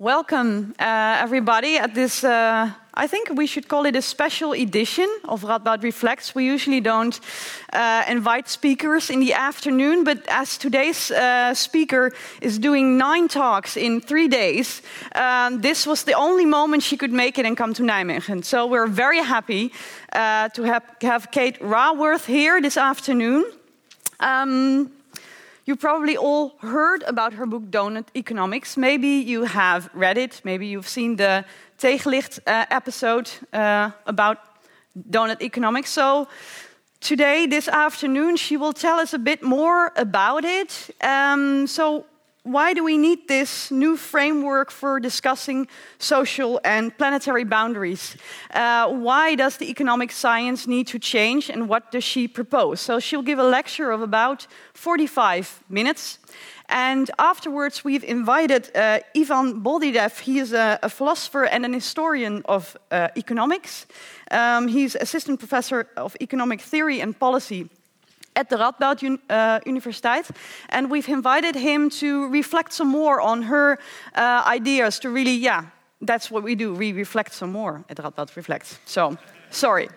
Welcome, uh, everybody, at this. Uh, I think we should call it a special edition of Radboud Reflects. We usually don't uh, invite speakers in the afternoon, but as today's uh, speaker is doing nine talks in three days, um, this was the only moment she could make it and come to Nijmegen. So we're very happy uh, to have, have Kate Raworth here this afternoon. Um, you probably all heard about her book Doughnut Economics. Maybe you have read it. Maybe you've seen the Tegenlicht uh, episode uh, about donut economics. So today, this afternoon, she will tell us a bit more about it. Um, so why do we need this new framework for discussing social and planetary boundaries? Uh, why does the economic science need to change and what does she propose? So she'll give a lecture of about 45 minutes. And afterwards, we've invited uh, Ivan Boldyrev. He is a, a, philosopher and an historian of uh, economics. Um, he's assistant professor of economic theory and policy at the Radboud Un uh, Universiteit. And we've invited him to reflect some more on her uh, ideas to really, yeah, that's what we do. We reflect some more at Radboud Reflect. So, sorry.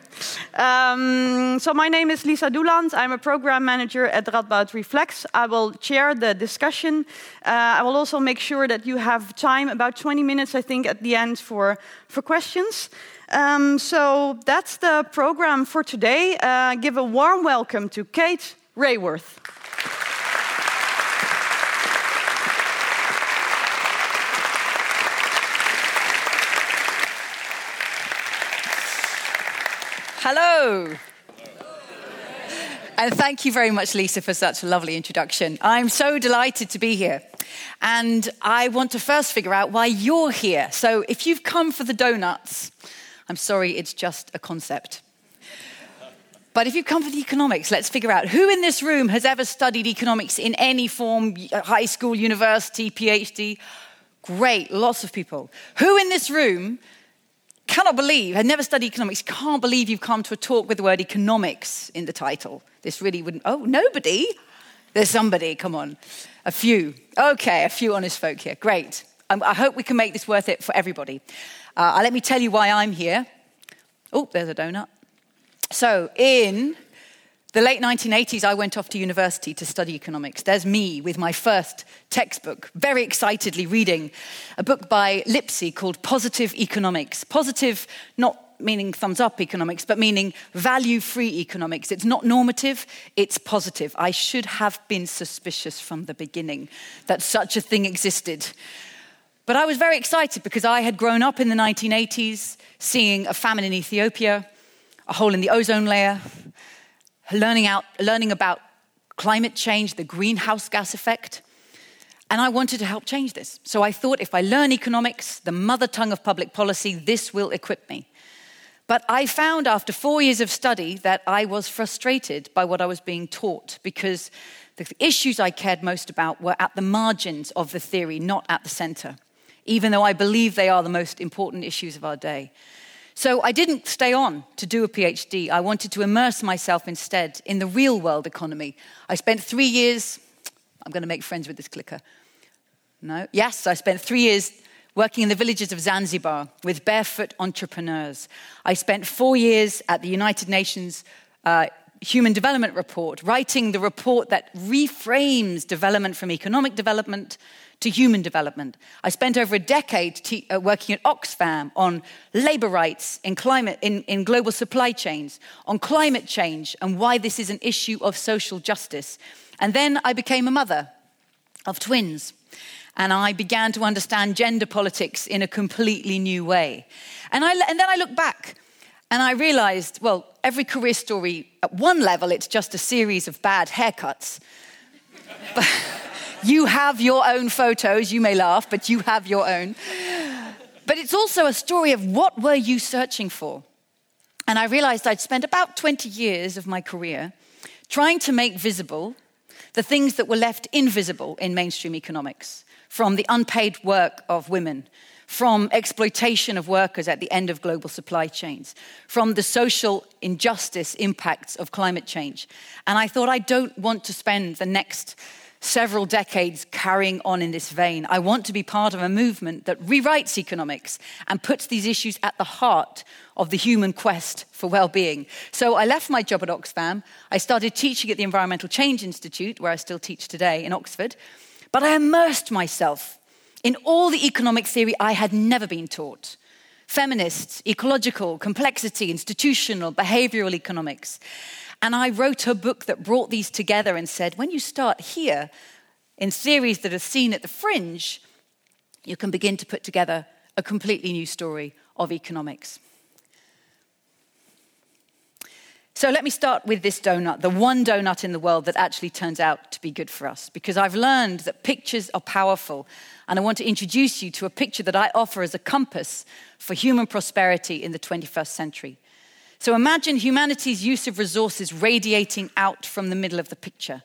Um, so, my name is Lisa Doeland. I'm a program manager at Radboud Reflects. I will chair the discussion. Uh, I will also make sure that you have time, about 20 minutes, I think, at the end for, for questions. Um, so that's the program for today. Uh, give a warm welcome to Kate Raworth. Hello. And thank you very much, Lisa, for such a lovely introduction. I'm so delighted to be here. And I want to first figure out why you're here. So if you've come for the donuts, I'm sorry, it's just a concept. But if you come for the economics, let's figure out who in this room has ever studied economics in any form, high school, university, PhD? Great, lots of people. Who in this room cannot believe, had never studied economics, can't believe you've come to a talk with the word economics in the title? This really wouldn't, oh, nobody? There's somebody, come on. A few. Okay, a few honest folk here. Great. I hope we can make this worth it for everybody. Uh, let me tell you why I'm here. Oh, there's a donut. So, in the late 1980s, I went off to university to study economics. There's me with my first textbook, very excitedly reading a book by Lipsey called Positive Economics. Positive, not meaning thumbs up economics, but meaning value free economics. It's not normative, it's positive. I should have been suspicious from the beginning that such a thing existed. But I was very excited because I had grown up in the 1980s seeing a famine in Ethiopia, a hole in the ozone layer, learning, out, learning about climate change, the greenhouse gas effect. And I wanted to help change this. So I thought if I learn economics, the mother tongue of public policy, this will equip me. But I found after four years of study that I was frustrated by what I was being taught because the issues I cared most about were at the margins of the theory, not at the center even though I believe they are the most important issues of our day. So I didn't stay on to do a PhD. I wanted to immerse myself instead in the real world economy. I spent three years, I'm going to make friends with this clicker. No? Yes, I spent three years working in the villages of Zanzibar with barefoot entrepreneurs. I spent four years at the United Nations uh, Human Development Report, writing the report that reframes development from economic development to human development. I spent over a decade te- uh, working at Oxfam on labor rights in, climate, in, in global supply chains, on climate change and why this is an issue of social justice. And then I became a mother of twins. And I began to understand gender politics in a completely new way. And, I, and then I looked back and I realized, well, every career story, at one level, it's just a series of bad haircuts. but, you have your own photos. You may laugh, but you have your own. But it's also a story of what were you searching for? And I realized I'd spent about 20 years of my career trying to make visible the things that were left invisible in mainstream economics, from the unpaid work of women, from exploitation of workers at the end of global supply chains, from the social injustice impacts of climate change. And I thought, I don't want to spend the next several decades carrying on in this vein. I want to be part of a movement that rewrites economics and puts these issues at the heart of the human quest for well being. So I left my job at Oxfam. I started teaching at the Environmental Change Institute, where I still teach today in Oxford. But I immersed myself in all the economic theory I had never been taught feminists, ecological, complexity, institutional, behavioral economics. And I wrote a book that brought these together and said, when you start here in theories that are seen at the fringe, you can begin to put together a completely new story of economics. So let me start with this donut, the one donut in the world that actually turns out to be good for us, because I've learned that pictures are powerful. And I want to introduce you to a picture that I offer as a compass for human prosperity in the 21st century. So imagine humanity's use of resources radiating out from the middle of the picture,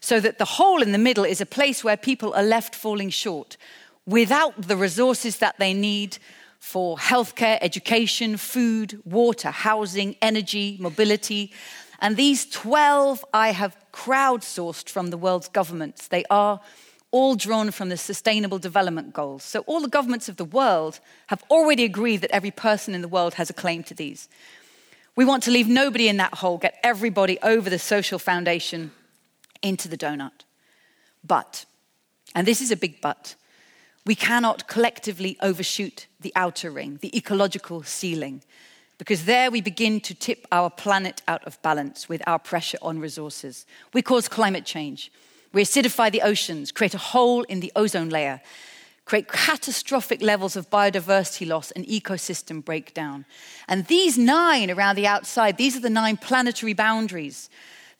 so that the hole in the middle is a place where people are left falling short without the resources that they need for healthcare, education, food, water, housing, energy, mobility. And these 12 I have crowdsourced from the world's governments. They are all drawn from the Sustainable Development Goals. So all the governments of the world have already agreed that every person in the world has a claim to these. We want to leave nobody in that hole, get everybody over the social foundation into the donut. But, and this is a big but, we cannot collectively overshoot the outer ring, the ecological ceiling, because there we begin to tip our planet out of balance with our pressure on resources. We cause climate change. We acidify the oceans, create a hole in the ozone layer, create catastrophic levels of biodiversity loss and ecosystem breakdown. And these nine around the outside, these are the nine planetary boundaries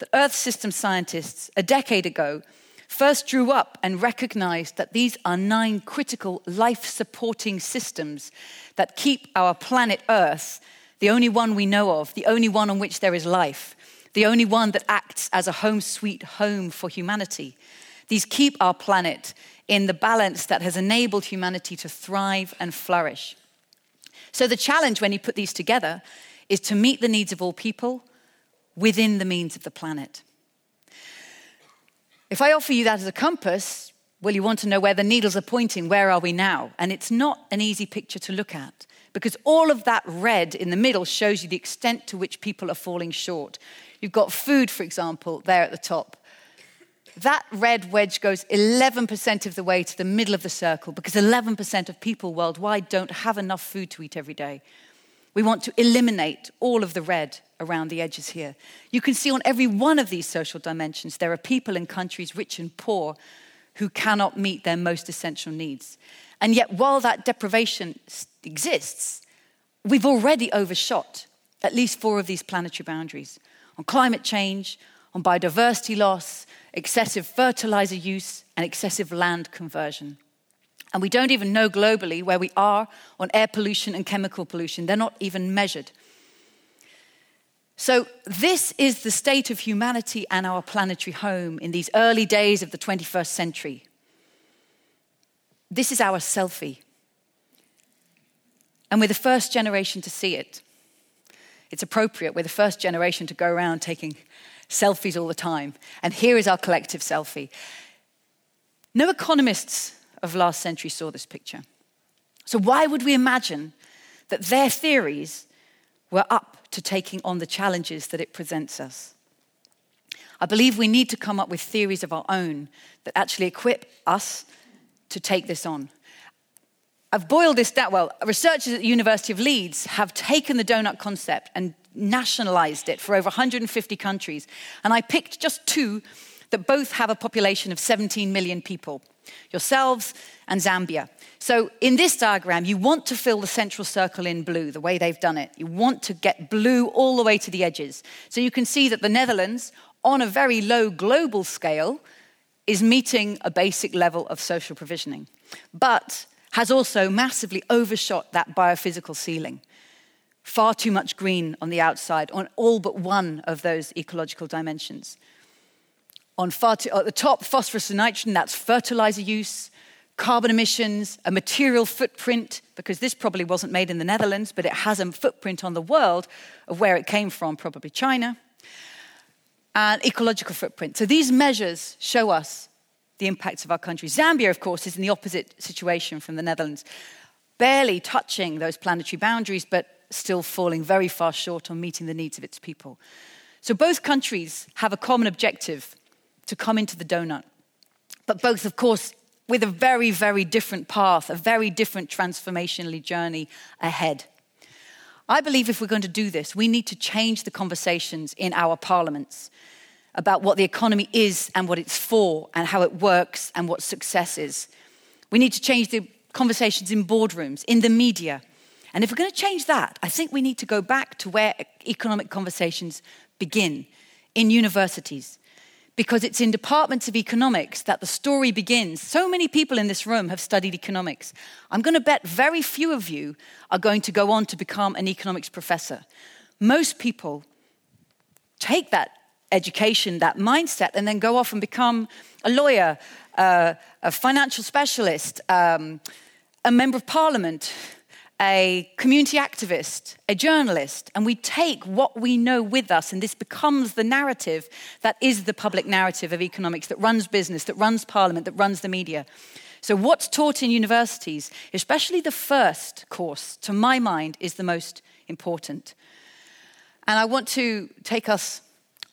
that Earth system scientists a decade ago first drew up and recognized that these are nine critical life supporting systems that keep our planet Earth, the only one we know of, the only one on which there is life, the only one that acts as a home sweet home for humanity. These keep our planet in the balance that has enabled humanity to thrive and flourish. So, the challenge when you put these together is to meet the needs of all people within the means of the planet. If I offer you that as a compass, well, you want to know where the needles are pointing, where are we now? And it's not an easy picture to look at because all of that red in the middle shows you the extent to which people are falling short. You've got food, for example, there at the top that red wedge goes 11% of the way to the middle of the circle because 11% of people worldwide don't have enough food to eat every day. We want to eliminate all of the red around the edges here. You can see on every one of these social dimensions, there are people in countries rich and poor who cannot meet their most essential needs. And yet, while that deprivation exists, we've already overshot at least four of these planetary boundaries on climate change, on biodiversity loss, excessive fertilizer use, and excessive land conversion. And we don't even know globally where we are on air pollution and chemical pollution. They're not even measured. So, this is the state of humanity and our planetary home in these early days of the 21st century. This is our selfie. And we're the first generation to see it. It's appropriate. We're the first generation to go around taking selfies all the time. And here is our collective selfie. No economists of last century saw this picture. So, why would we imagine that their theories were up to taking on the challenges that it presents us? I believe we need to come up with theories of our own that actually equip us to take this on. I've boiled this down. Well, researchers at the University of Leeds have taken the donut concept and nationalized it for over 150 countries. And I picked just two that both have a population of 17 million people yourselves and Zambia. So, in this diagram, you want to fill the central circle in blue, the way they've done it. You want to get blue all the way to the edges. So, you can see that the Netherlands, on a very low global scale, is meeting a basic level of social provisioning, but has also massively overshot that biophysical ceiling far too much green on the outside on all but one of those ecological dimensions. On far too, at the top, phosphorus and nitrogen, that's fertilizer use, carbon emissions, a material footprint, because this probably wasn't made in the Netherlands, but it has a footprint on the world of where it came from, probably China, and ecological footprint. So these measures show us the impacts of our country. Zambia, of course, is in the opposite situation from the Netherlands, barely touching those planetary boundaries, but still falling very far short on meeting the needs of its people. So both countries have a common objective to come into the donut, but both, of course, with a very, very different path, a very different transformationally journey ahead. I believe if we're going to do this, we need to change the conversations in our parliaments about what the economy is and what it's for and how it works and what success is. We need to change the conversations in boardrooms, in the media. And if we're going to change that, I think we need to go back to where economic conversations begin in universities because it's in departments of economics that the story begins. So many people in this room have studied economics. I'm going to bet very few of you are going to go on to become an economics professor. Most people take that education, that mindset, and then go off and become a lawyer, uh, a financial specialist, um, a member of parliament, a community activist, a journalist, and we take what we know with us, and this becomes the narrative that is the public narrative of economics that runs business, that runs parliament, that runs the media. So, what's taught in universities, especially the first course, to my mind, is the most important. And I want to take us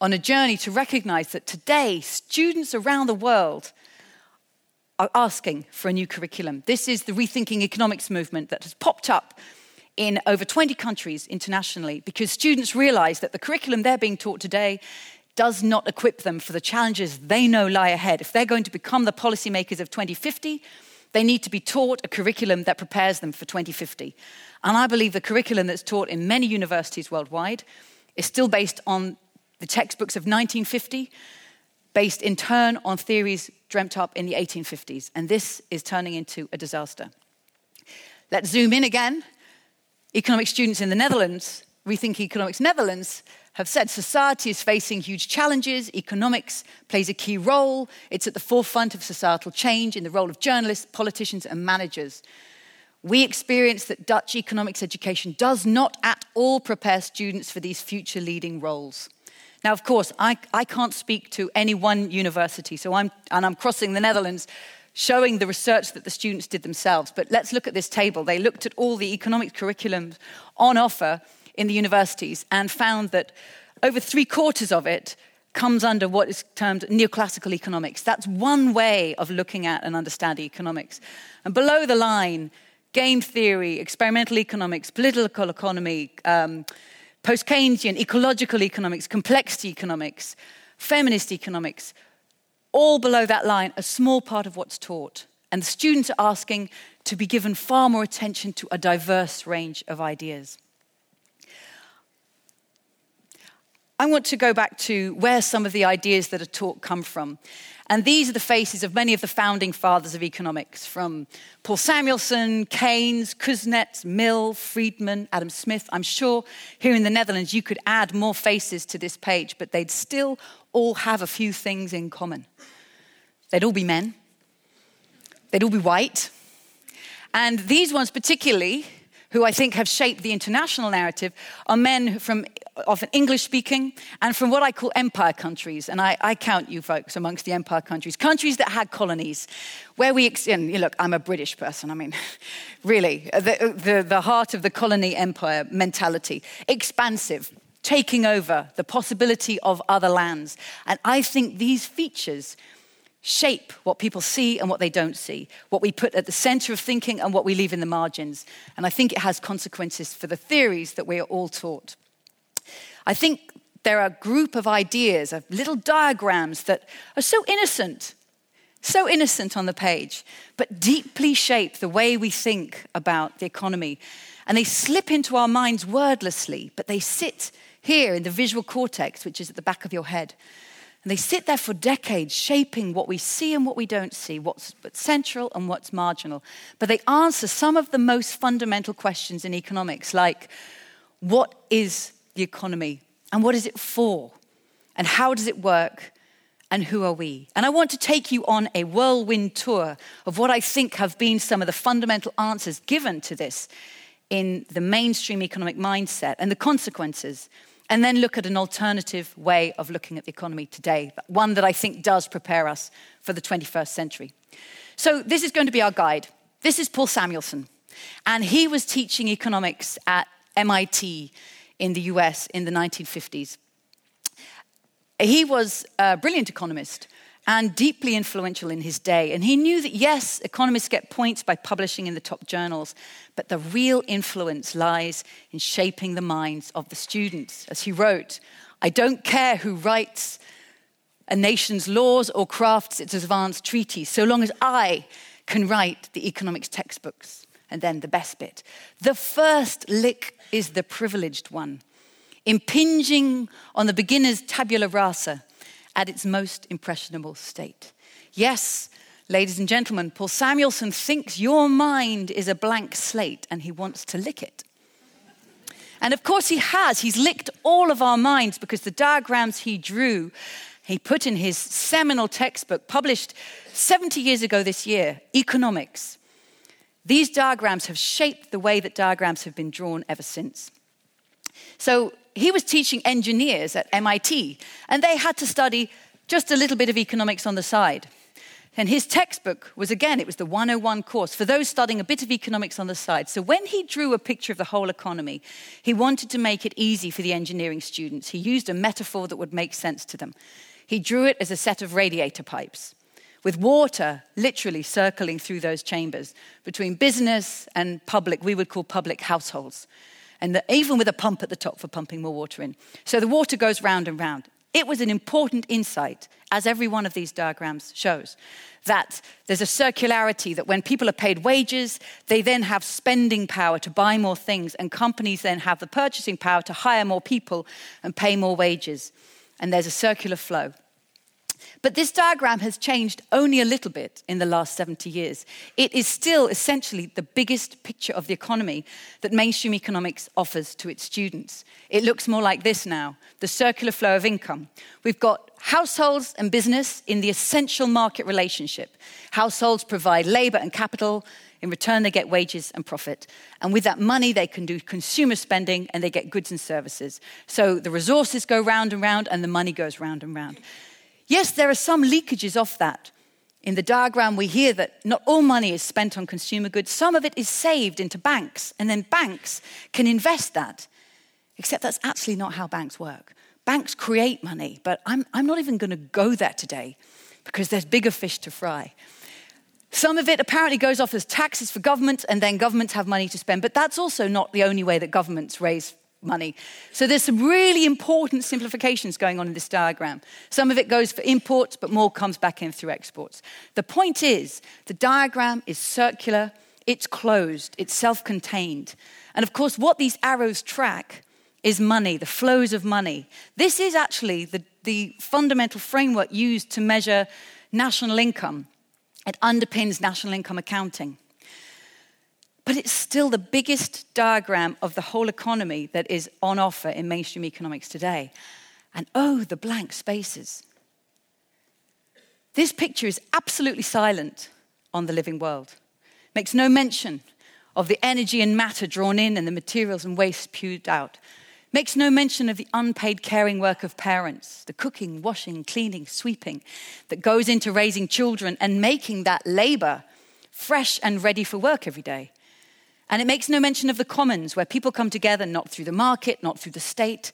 on a journey to recognize that today, students around the world are asking for a new curriculum. This is the Rethinking Economics movement that has popped up in over 20 countries internationally because students realize that the curriculum they're being taught today does not equip them for the challenges they know lie ahead. If they're going to become the policymakers of 2050, they need to be taught a curriculum that prepares them for 2050. And I believe the curriculum that's taught in many universities worldwide is still based on the textbooks of 1950 based in turn on theories dreamt up in the 1850s. And this is turning into a disaster. Let's zoom in again. Economic students in the Netherlands, Rethink Economics Netherlands, have said society is facing huge challenges. Economics plays a key role. It's at the forefront of societal change in the role of journalists, politicians, and managers. We experience that Dutch economics education does not at all prepare students for these future leading roles. Now, of course, I, I can't speak to any one university, so I'm, and I'm crossing the Netherlands showing the research that the students did themselves. But let's look at this table. They looked at all the economic curriculums on offer in the universities and found that over three quarters of it comes under what is termed neoclassical economics. That's one way of looking at and understanding economics. And below the line, game theory, experimental economics, political economy, um, post Keynesian, ecological economics, complexity economics, feminist economics, all below that line, a small part of what's taught. And the students are asking to be given far more attention to a diverse range of ideas. I want to go back to where some of the ideas that are taught come from. And these are the faces of many of the founding fathers of economics, from Paul Samuelson, Keynes, Kuznets, Mill, Friedman, Adam Smith. I'm sure here in the Netherlands you could add more faces to this page, but they'd still all have a few things in common. They'd all be men, they'd all be white. And these ones, particularly, who I think have shaped the international narrative, are men from often English speaking, and from what I call empire countries. And I, I, count you folks amongst the empire countries, countries that had colonies, where we, and look, I'm a British person, I mean, really, the, the, the heart of the colony empire mentality, expansive, taking over, the possibility of other lands. And I think these features shape what people see and what they don't see, what we put at the center of thinking and what we leave in the margins. And I think it has consequences for the theories that we are all taught. I think there are a group of ideas, of little diagrams that are so innocent, so innocent on the page, but deeply shape the way we think about the economy. And they slip into our minds wordlessly, but they sit here in the visual cortex, which is at the back of your head. And they sit there for decades, shaping what we see and what we don't see, what's central and what's marginal. But they answer some of the most fundamental questions in economics, like what is the economy and what is it for and how does it work and who are we? And I want to take you on a whirlwind tour of what I think have been some of the fundamental answers given to this in the mainstream economic mindset and the consequences and then look at an alternative way of looking at the economy today, one that I think does prepare us for the 21st century. So, this is going to be our guide. This is Paul Samuelson, and he was teaching economics at MIT in the US in the 1950s. He was a brilliant economist and deeply influential in his day. And he knew that, yes, economists get points by publishing in the top journals, but the real influence lies in shaping the minds of the students. As he wrote, I don't care who writes a nation's laws or crafts its advanced treaties, so long as I can write the economics textbooks. And then the best bit. The first lick is the privileged one, impinging on the beginner's tabula rasa at its most impressionable state. Yes, ladies and gentlemen, Paul Samuelson thinks your mind is a blank slate and he wants to lick it. And of course, he has. He's licked all of our minds because the diagrams he drew, he put in his seminal textbook published 70 years ago this year, Economics. These diagrams have shaped the way that diagrams have been drawn ever since. So he was teaching engineers at MIT, and they had to study just a little bit of economics on the side. And his textbook was again, it was the 101 course for those studying a bit of economics on the side. So when he drew a picture of the whole economy, he wanted to make it easy for the engineering students. He used a metaphor that would make sense to them. He drew it as a set of radiator pipes with water literally circling through those chambers between business and public, we would call public households and the, even with a pump at the top for pumping more water in. So the water goes round and round. It was an important insight, as every one of these diagrams shows, that there's a circularity that when people are paid wages, they then have spending power to buy more things, and companies then have the purchasing power to hire more people and pay more wages. And there's a circular flow. But this diagram has changed only a little bit in the last 70 years. It is still essentially the biggest picture of the economy that mainstream economics offers to its students. It looks more like this now the circular flow of income. We've got households and business in the essential market relationship. Households provide labor and capital. In return, they get wages and profit. And with that money, they can do consumer spending and they get goods and services. So the resources go round and round, and the money goes round and round. Yes, there are some leakages of that. In the diagram, we hear that not all money is spent on consumer goods. Some of it is saved into banks, and then banks can invest that. Except that's actually not how banks work. Banks create money, but I'm, I'm not even going to go there today because there's bigger fish to fry. Some of it apparently goes off as taxes for government, and then governments have money to spend. But that's also not the only way that governments raise money. So there's some really important simplifications going on in this diagram. Some of it goes for imports, but more comes back in through exports. The point is, the diagram is circular, it's closed, it's self contained. And of course, what these arrows track is money, the flows of money. This is actually the, the fundamental framework used to measure national income. It underpins national income accounting. But it's still the biggest diagram of the whole economy that is on offer in mainstream economics today. And oh, the blank spaces. This picture is absolutely silent on the living world, makes no mention of the energy and matter drawn in and the materials and waste spewed out. Makes no mention of the unpaid caring work of parents, the cooking, washing, cleaning, sweeping that goes into raising children and making that labor fresh and ready for work every day. And it makes no mention of the commons, where people come together not through the market, not through the state,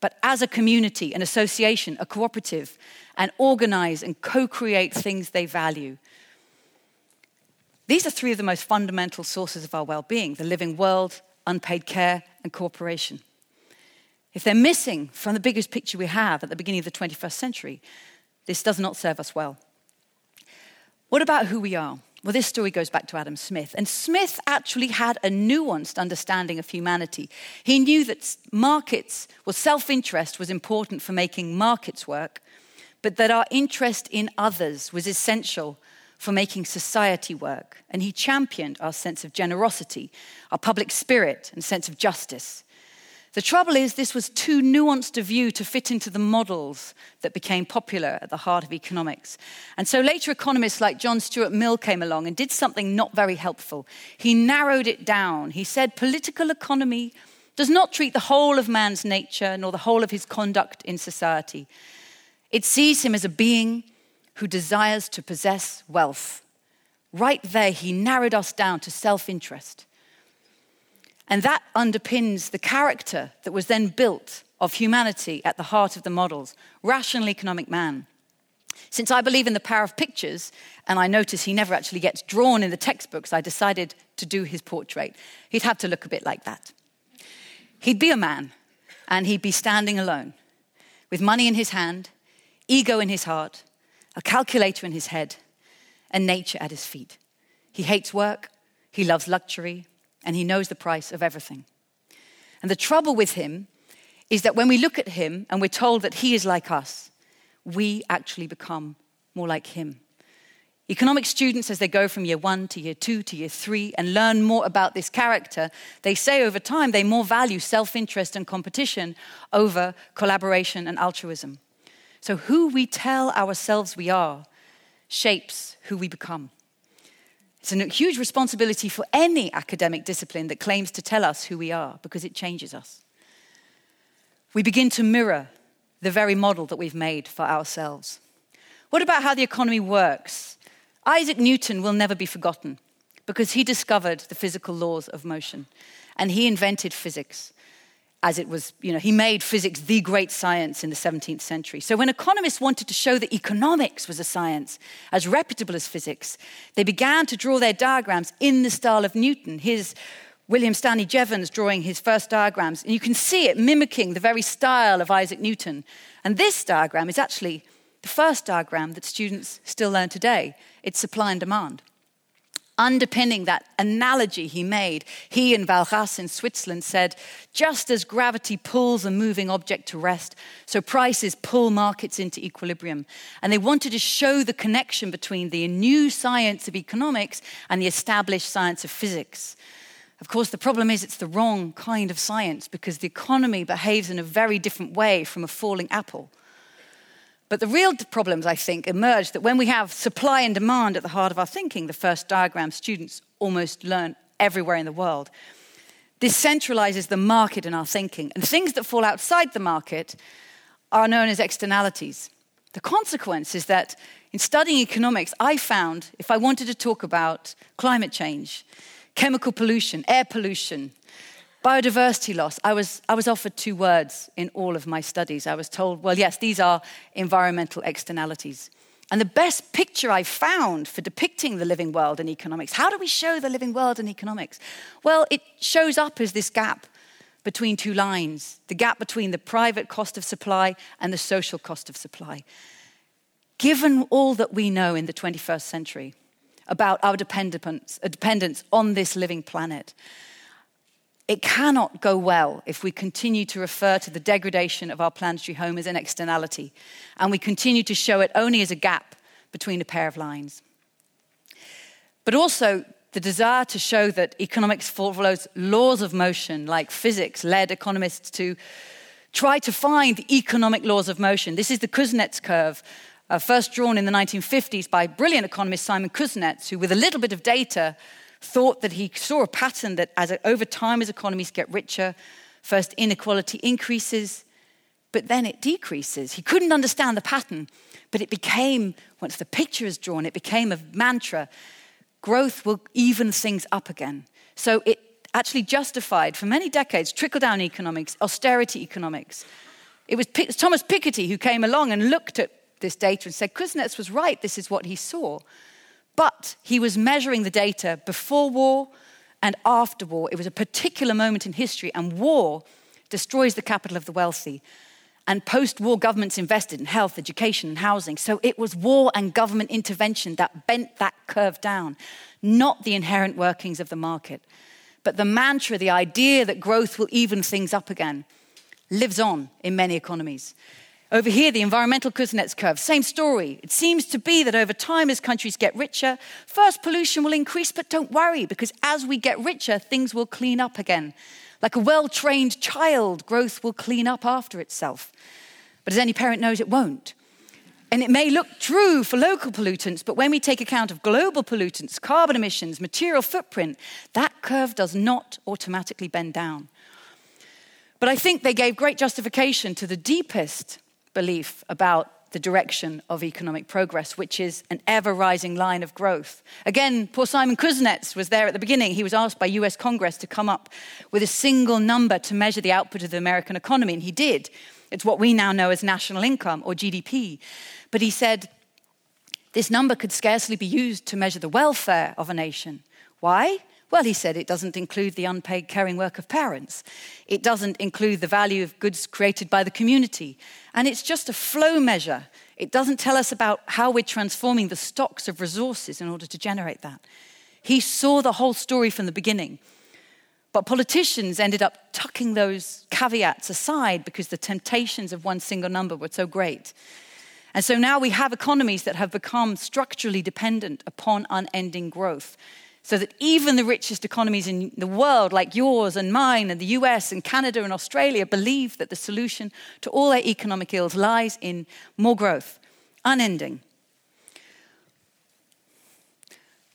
but as a community, an association, a cooperative, and organize and co create things they value. These are three of the most fundamental sources of our well being the living world, unpaid care, and cooperation. If they're missing from the biggest picture we have at the beginning of the 21st century, this does not serve us well. What about who we are? Well, this story goes back to Adam Smith. And Smith actually had a nuanced understanding of humanity. He knew that markets, well, self interest was important for making markets work, but that our interest in others was essential for making society work. And he championed our sense of generosity, our public spirit, and sense of justice. The trouble is, this was too nuanced a view to fit into the models that became popular at the heart of economics. And so later economists like John Stuart Mill came along and did something not very helpful. He narrowed it down. He said political economy does not treat the whole of man's nature nor the whole of his conduct in society. It sees him as a being who desires to possess wealth. Right there, he narrowed us down to self interest. And that underpins the character that was then built of humanity at the heart of the models rational economic man. Since I believe in the power of pictures, and I notice he never actually gets drawn in the textbooks, I decided to do his portrait. He'd have to look a bit like that. He'd be a man, and he'd be standing alone, with money in his hand, ego in his heart, a calculator in his head, and nature at his feet. He hates work, he loves luxury, and he knows the price of everything. And the trouble with him is that when we look at him and we're told that he is like us, we actually become more like him. Economic students, as they go from year one to year two to year three and learn more about this character, they say over time they more value self interest and competition over collaboration and altruism. So, who we tell ourselves we are shapes who we become. It's a huge responsibility for any academic discipline that claims to tell us who we are because it changes us. We begin to mirror the very model that we've made for ourselves. What about how the economy works? Isaac Newton will never be forgotten because he discovered the physical laws of motion and he invented physics as it was, you know, he made physics the great science in the 17th century. So when economists wanted to show that economics was a science as reputable as physics, they began to draw their diagrams in the style of Newton. His William Stanley Jevons drawing his first diagrams, and you can see it mimicking the very style of Isaac Newton. And this diagram is actually the first diagram that students still learn today. It's supply and demand underpinning that analogy he made, he and Walras in Switzerland said, just as gravity pulls a moving object to rest, so prices pull markets into equilibrium. And they wanted to show the connection between the new science of economics and the established science of physics. Of course, the problem is it's the wrong kind of science because the economy behaves in a very different way from a falling apple. But the real problems, I think, emerge that when we have supply and demand at the heart of our thinking, the first diagram students almost learn everywhere in the world. This centralizes the market in our thinking. And things that fall outside the market are known as externalities. The consequence is that in studying economics, I found if I wanted to talk about climate change, chemical pollution, air pollution, Biodiversity loss. I was, I was offered two words in all of my studies. I was told, well, yes, these are environmental externalities. And the best picture I found for depicting the living world in economics, how do we show the living world in economics? Well, it shows up as this gap between two lines the gap between the private cost of supply and the social cost of supply. Given all that we know in the 21st century about our dependence, uh, dependence on this living planet, it cannot go well if we continue to refer to the degradation of our planetary home as an externality and we continue to show it only as a gap between a pair of lines. But also, the desire to show that economics follows laws of motion, like physics, led economists to try to find economic laws of motion. This is the Kuznets curve, uh, first drawn in the 1950s by brilliant economist Simon Kuznets, who, with a little bit of data, thought that he saw a pattern that as over time as economies get richer, first inequality increases, but then it decreases. He couldn't understand the pattern, but it became, once the picture is drawn, it became a mantra growth will even things up again. So it actually justified for many decades trickle down economics, austerity economics. It was P- Thomas Piketty who came along and looked at this data and said, Kuznets was right, this is what he saw. But he was measuring the data before war and after war. It was a particular moment in history, and war destroys the capital of the wealthy. And post war governments invested in health, education, and housing. So it was war and government intervention that bent that curve down, not the inherent workings of the market. But the mantra, the idea that growth will even things up again, lives on in many economies. Over here, the environmental Kuznets curve, same story. It seems to be that over time, as countries get richer, first pollution will increase, but don't worry, because as we get richer, things will clean up again. Like a well trained child, growth will clean up after itself. But as any parent knows, it won't. And it may look true for local pollutants, but when we take account of global pollutants, carbon emissions, material footprint, that curve does not automatically bend down. But I think they gave great justification to the deepest belief about the direction of economic progress, which is an ever rising line of growth. Again, poor Simon Kuznets was there at the beginning. He was asked by US Congress to come up with a single number to measure the output of the American economy, and he did. It's what we now know as national income or GDP. But he said this number could scarcely be used to measure the welfare of a nation. Why? Well, he said it doesn't include the unpaid caring work of parents. It doesn't include the value of goods created by the community. And it's just a flow measure. It doesn't tell us about how we're transforming the stocks of resources in order to generate that. He saw the whole story from the beginning. But politicians ended up tucking those caveats aside because the temptations of one single number were so great. And so now we have economies that have become structurally dependent upon unending growth so that even the richest economies in the world, like yours and mine and the US and Canada and Australia, believe that the solution to all their economic ills lies in more growth, unending.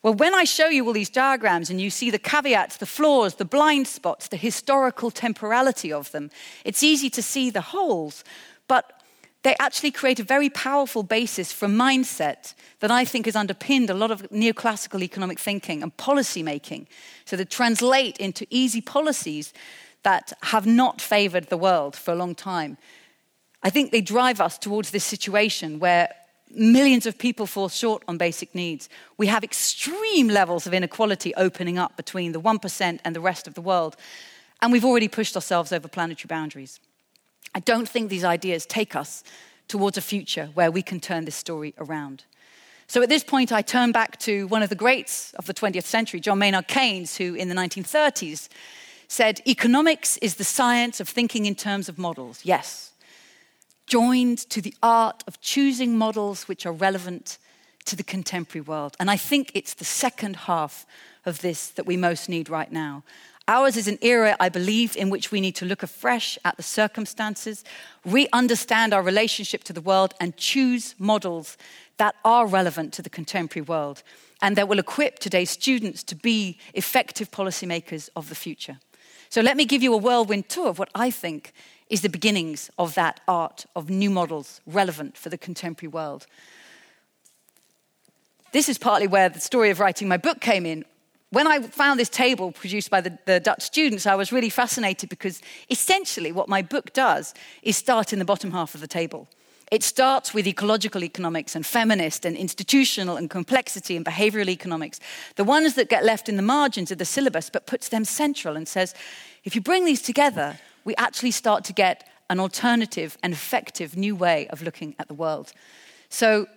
Well, when I show you all these diagrams and you see the caveats, the flaws, the blind spots, the historical temporality of them, it's easy to see the holes. But they actually create a very powerful basis for a mindset that I think has underpinned a lot of neoclassical economic thinking and policy making. So they translate into easy policies that have not favored the world for a long time. I think they drive us towards this situation where millions of people fall short on basic needs. We have extreme levels of inequality opening up between the 1% and the rest of the world. And we've already pushed ourselves over planetary boundaries. I don't think these ideas take us towards a future where we can turn this story around. So at this point, I turn back to one of the greats of the 20th century, John Maynard Keynes, who in the 1930s said, Economics is the science of thinking in terms of models. Yes. Joined to the art of choosing models which are relevant to the contemporary world. And I think it's the second half of this that we most need right now. Ours is an era, I believe, in which we need to look afresh at the circumstances, re understand our relationship to the world, and choose models that are relevant to the contemporary world and that will equip today's students to be effective policymakers of the future. So, let me give you a whirlwind tour of what I think is the beginnings of that art of new models relevant for the contemporary world. This is partly where the story of writing my book came in when I found this table produced by the, the, Dutch students, I was really fascinated because essentially what my book does is start in the bottom half of the table. It starts with ecological economics and feminist and institutional and complexity and behavioral economics, the ones that get left in the margins of the syllabus, but puts them central and says, if you bring these together, we actually start to get an alternative and effective new way of looking at the world. So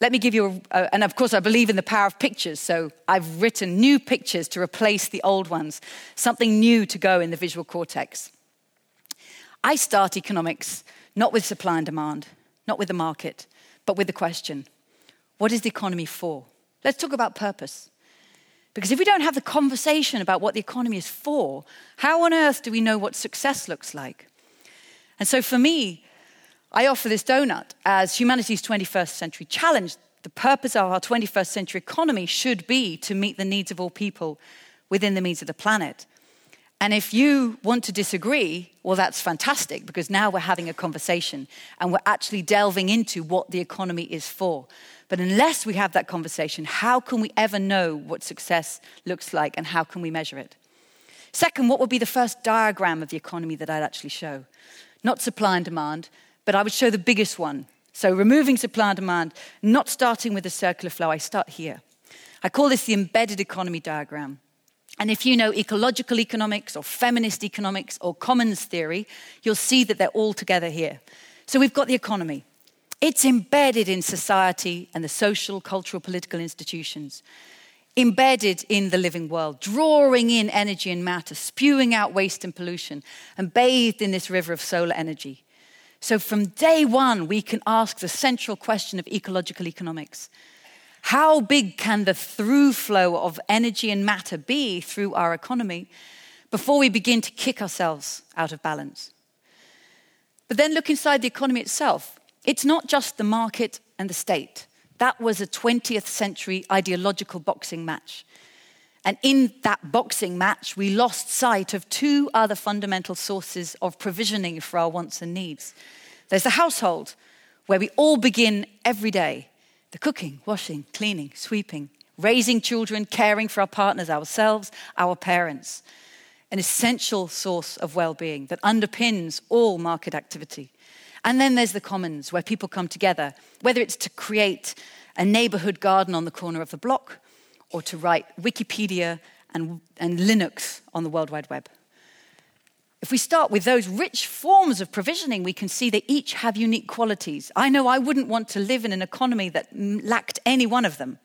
let me give you, a, a, and of course, I believe in the power of pictures, so I've written new pictures to replace the old ones, something new to go in the visual cortex. I start economics not with supply and demand, not with the market, but with the question what is the economy for? Let's talk about purpose. Because if we don't have the conversation about what the economy is for, how on earth do we know what success looks like? And so for me, I offer this donut as humanity's 21st century challenge. The purpose of our 21st century economy should be to meet the needs of all people within the means of the planet. And if you want to disagree, well, that's fantastic because now we're having a conversation and we're actually delving into what the economy is for. But unless we have that conversation, how can we ever know what success looks like and how can we measure it? Second, what would be the first diagram of the economy that I'd actually show? Not supply and demand, but I would show the biggest one. So, removing supply and demand, not starting with a circular flow, I start here. I call this the embedded economy diagram. And if you know ecological economics or feminist economics or commons theory, you'll see that they're all together here. So, we've got the economy. It's embedded in society and the social, cultural, political institutions embedded in the living world, drawing in energy and matter, spewing out waste and pollution, and bathed in this river of solar energy. So from day one, we can ask the central question of ecological economics. How big can the through flow of energy and matter be through our economy before we begin to kick ourselves out of balance? But then look inside the economy itself. It's not just the market and the state. That was a 20th century ideological boxing match. And in that boxing match, we lost sight of two other fundamental sources of provisioning for our wants and needs. There's the household, where we all begin every day the cooking, washing, cleaning, sweeping, raising children, caring for our partners, ourselves, our parents. An essential source of well being that underpins all market activity. And then there's the commons, where people come together, whether it's to create a neighborhood garden on the corner of the block or to write Wikipedia and, and Linux on the World Wide Web. If we start with those rich forms of provisioning, we can see they each have unique qualities. I know I wouldn't want to live in an economy that lacked any one of them.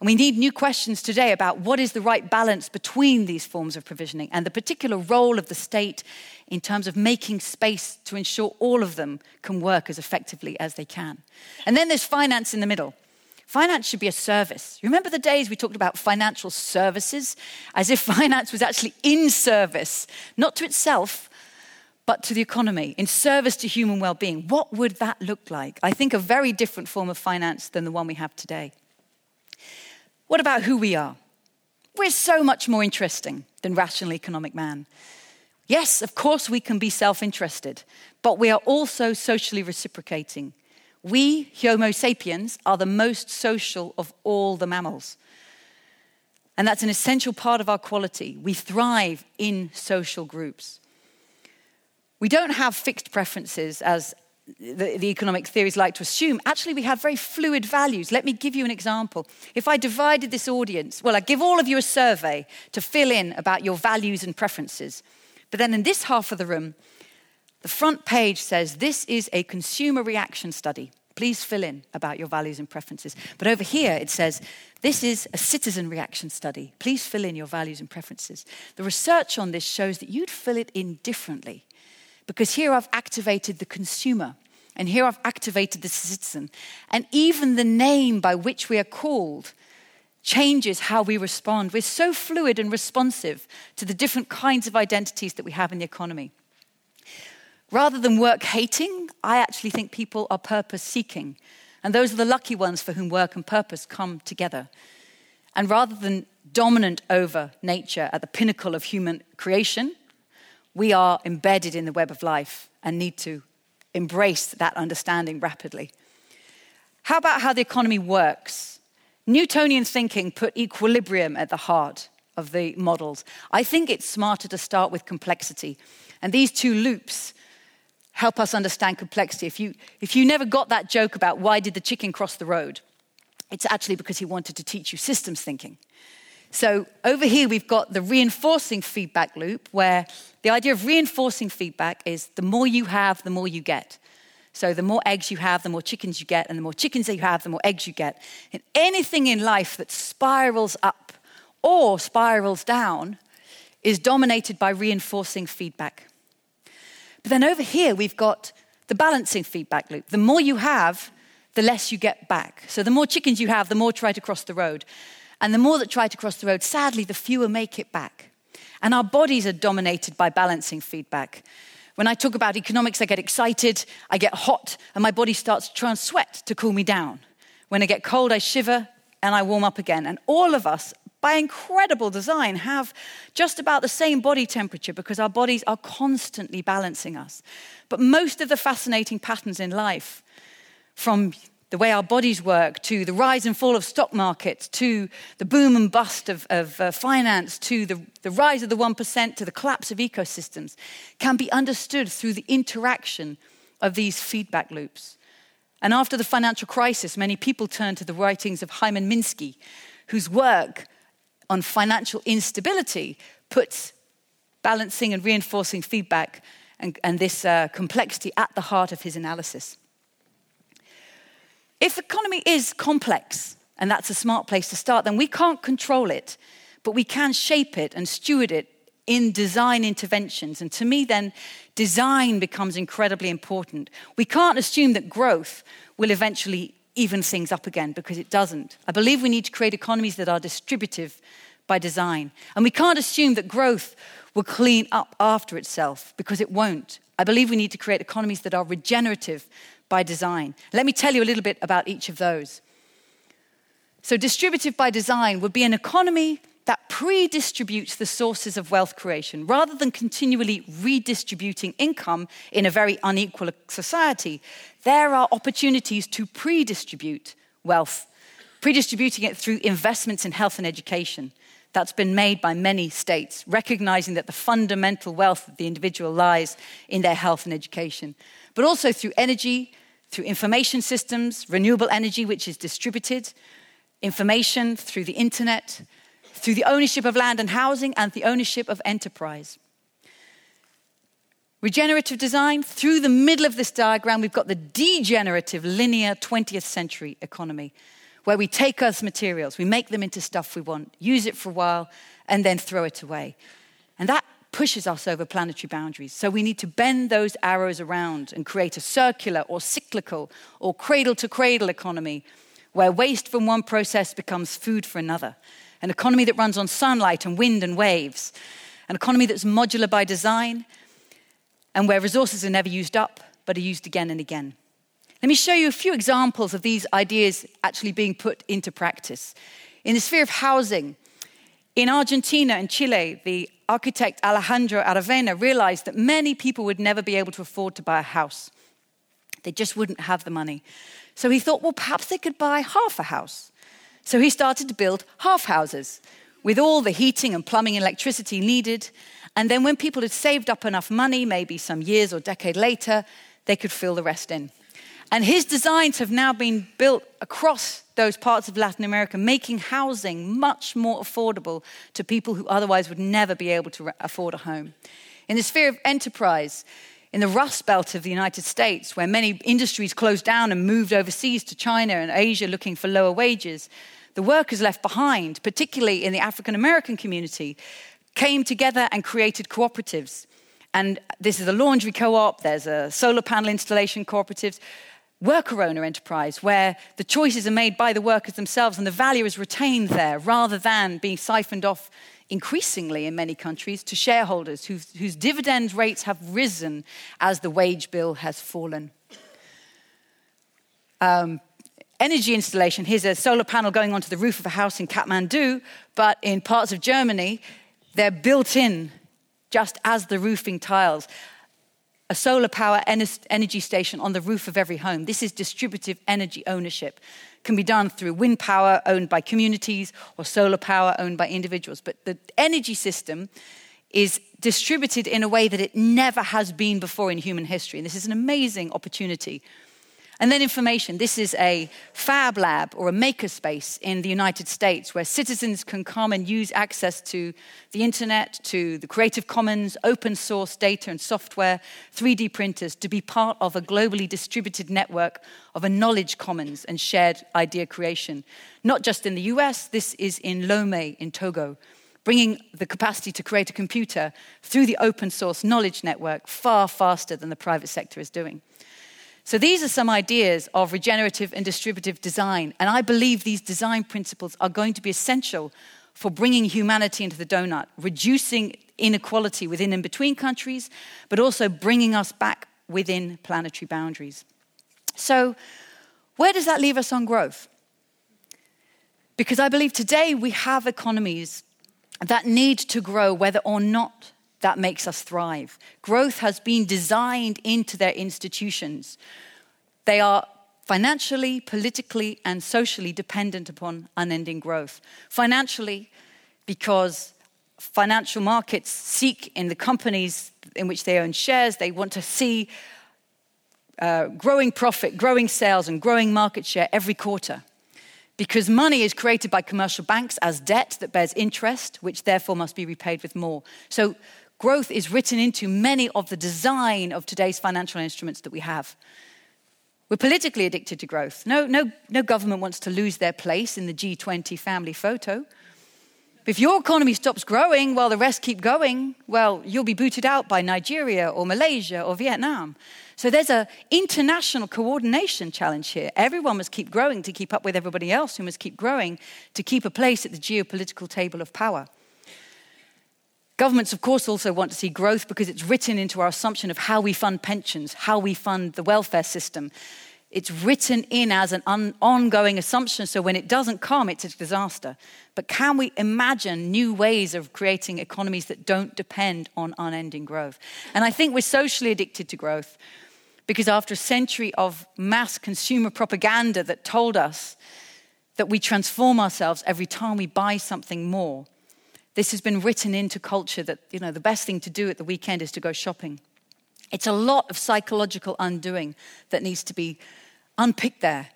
And we need new questions today about what is the right balance between these forms of provisioning and the particular role of the state in terms of making space to ensure all of them can work as effectively as they can. And then there's finance in the middle. Finance should be a service. Remember the days we talked about financial services as if finance was actually in service, not to itself, but to the economy, in service to human well being. What would that look like? I think a very different form of finance than the one we have today. What about who we are? We're so much more interesting than rational economic man. Yes, of course, we can be self interested, but we are also socially reciprocating. We, Homo sapiens, are the most social of all the mammals. And that's an essential part of our quality. We thrive in social groups. We don't have fixed preferences as the, the, economic theories like to assume, actually we have very fluid values. Let me give you an example. If I divided this audience, well, I give all of you a survey to fill in about your values and preferences. But then in this half of the room, the front page says this is a consumer reaction study. Please fill in about your values and preferences. But over here it says this is a citizen reaction study. Please fill in your values and preferences. The research on this shows that you'd fill it in differently because here I've activated the consumer and here I've activated the citizen. And even the name by which we are called changes how we respond. We're so fluid and responsive to the different kinds of identities that we have in the economy. Rather than work hating, I actually think people are purpose seeking. And those are the lucky ones for whom work and purpose come together. And rather than dominant over nature at the pinnacle of human creation, we are embedded in the web of life and need to embrace that understanding rapidly. How about how the economy works? Newtonian thinking put equilibrium at the heart of the models. I think it's smarter to start with complexity. And these two loops help us understand complexity. If you, if you never got that joke about why did the chicken cross the road, it's actually because he wanted to teach you systems thinking. So over here, we've got the reinforcing feedback loop, where the idea of reinforcing feedback is the more you have, the more you get. So the more eggs you have, the more chickens you get, and the more chickens that you have, the more eggs you get. And anything in life that spirals up or spirals down is dominated by reinforcing feedback. But then over here, we've got the balancing feedback loop. The more you have, the less you get back. So the more chickens you have, the more try to cross the road. And the more that try to cross the road, sadly, the fewer make it back. And our bodies are dominated by balancing feedback. When I talk about economics, I get excited, I get hot, and my body starts to try and sweat to cool me down. When I get cold, I shiver and I warm up again. And all of us, by incredible design, have just about the same body temperature because our bodies are constantly balancing us. But most of the fascinating patterns in life, from the way our bodies work, to the rise and fall of stock markets, to the boom and bust of, of uh, finance, to the, the rise of the 1%, to the collapse of ecosystems, can be understood through the interaction of these feedback loops. And after the financial crisis, many people turned to the writings of Hyman Minsky, whose work on financial instability puts balancing and reinforcing feedback and, and this uh, complexity at the heart of his analysis. If the economy is complex, and that's a smart place to start, then we can't control it, but we can shape it and steward it in design interventions. And to me, then, design becomes incredibly important. We can't assume that growth will eventually even things up again because it doesn't. I believe we need to create economies that are distributive by design. And we can't assume that growth will clean up after itself because it won't. I believe we need to create economies that are regenerative by design. Let me tell you a little bit about each of those. So, distributive by design would be an economy that pre-distributes the sources of wealth creation rather than continually redistributing income in a very unequal society. There are opportunities to pre-distribute wealth, pre-distributing it through investments in health and education. That's been made by many states, recognizing that the fundamental wealth of the individual lies in their health and education, but also through energy, through information systems, renewable energy, which is distributed, information through the internet, through the ownership of land and housing, and the ownership of enterprise. Regenerative design, through the middle of this diagram, we've got the degenerative linear 20th century economy, where we take Earth's materials, we make them into stuff we want, use it for a while, and then throw it away. And that pushes us over planetary boundaries. So we need to bend those arrows around and create a circular or cyclical or cradle to cradle economy where waste from one process becomes food for another. An economy that runs on sunlight and wind and waves. An economy that's modular by design and where resources are never used up but are used again and again. Let me show you a few examples of these ideas actually being put into practice. In the sphere of housing, in Argentina and Chile, the architect Alejandro Aravena realized that many people would never be able to afford to buy a house. They just wouldn't have the money. So he thought, well, perhaps they could buy half a house. So he started to build half houses with all the heating and plumbing and electricity needed. And then when people had saved up enough money, maybe some years or decade later, they could fill the rest in. And his designs have now been built across those parts of Latin America, making housing much more affordable to people who otherwise would never be able to afford a home. In the sphere of enterprise, in the Rust Belt of the United States, where many industries closed down and moved overseas to China and Asia looking for lower wages, the workers left behind, particularly in the African American community, came together and created cooperatives. And this is a laundry co op, there's a solar panel installation cooperatives worker owner enterprise where the choices are made by the workers themselves and the value is retained there rather than being siphoned off increasingly in many countries to shareholders whose, dividend rates have risen as the wage bill has fallen. Um, energy installation here's a solar panel going onto the roof of a house in Kathmandu, but in parts of Germany, they're built in just as the roofing tiles a solar power energy station on the roof of every home. This is distributive energy ownership. Can be done through wind power owned by communities or solar power owned by individuals. But the energy system is distributed in a way that it never has been before in human history. And this is an amazing opportunity and then information. This is a fab lab or a makerspace in the United States where citizens can come and use access to the internet, to the Creative Commons, open source data and software, 3D printers, to be part of a globally distributed network of a knowledge commons and shared idea creation. Not just in the US, this is in Lomé in Togo bringing the capacity to create a computer through the open source knowledge network far faster than the private sector is doing. So these are some ideas of regenerative and distributive design. And I believe these design principles are going to be essential for bringing humanity into the donut, reducing inequality within and between countries, but also bringing us back within planetary boundaries. So, where does that leave us on growth? Because I believe today we have economies that need to grow whether or not that makes us thrive. Growth has been designed into their institutions. They are financially, politically, and socially dependent upon unending growth. Financially, because financial markets seek in the companies in which they own shares, they want to see uh, growing profit, growing sales, and growing market share every quarter. Because money is created by commercial banks as debt that bears interest, which therefore must be repaid with more. So growth is written into many of the design of today's financial instruments that we have. We're politically addicted to growth. No, no, no government wants to lose their place in the G20 family photo. If your economy stops growing while the rest keep going, well, you'll be booted out by Nigeria or Malaysia or Vietnam. So there's an international coordination challenge here. Everyone must keep growing to keep up with everybody else who must keep growing to keep a place at the geopolitical table of power. Governments, of course, also want to see growth because it's written into our assumption of how we fund pensions, how we fund the welfare system. It's written in as an un- ongoing assumption, so when it doesn't come, it's a disaster. But can we imagine new ways of creating economies that don't depend on unending growth? And I think we're socially addicted to growth because after a century of mass consumer propaganda that told us that we transform ourselves every time we buy something more, this has been written into culture that you know the best thing to do at the weekend is to go shopping. It's a lot of psychological undoing that needs to be unpicked there.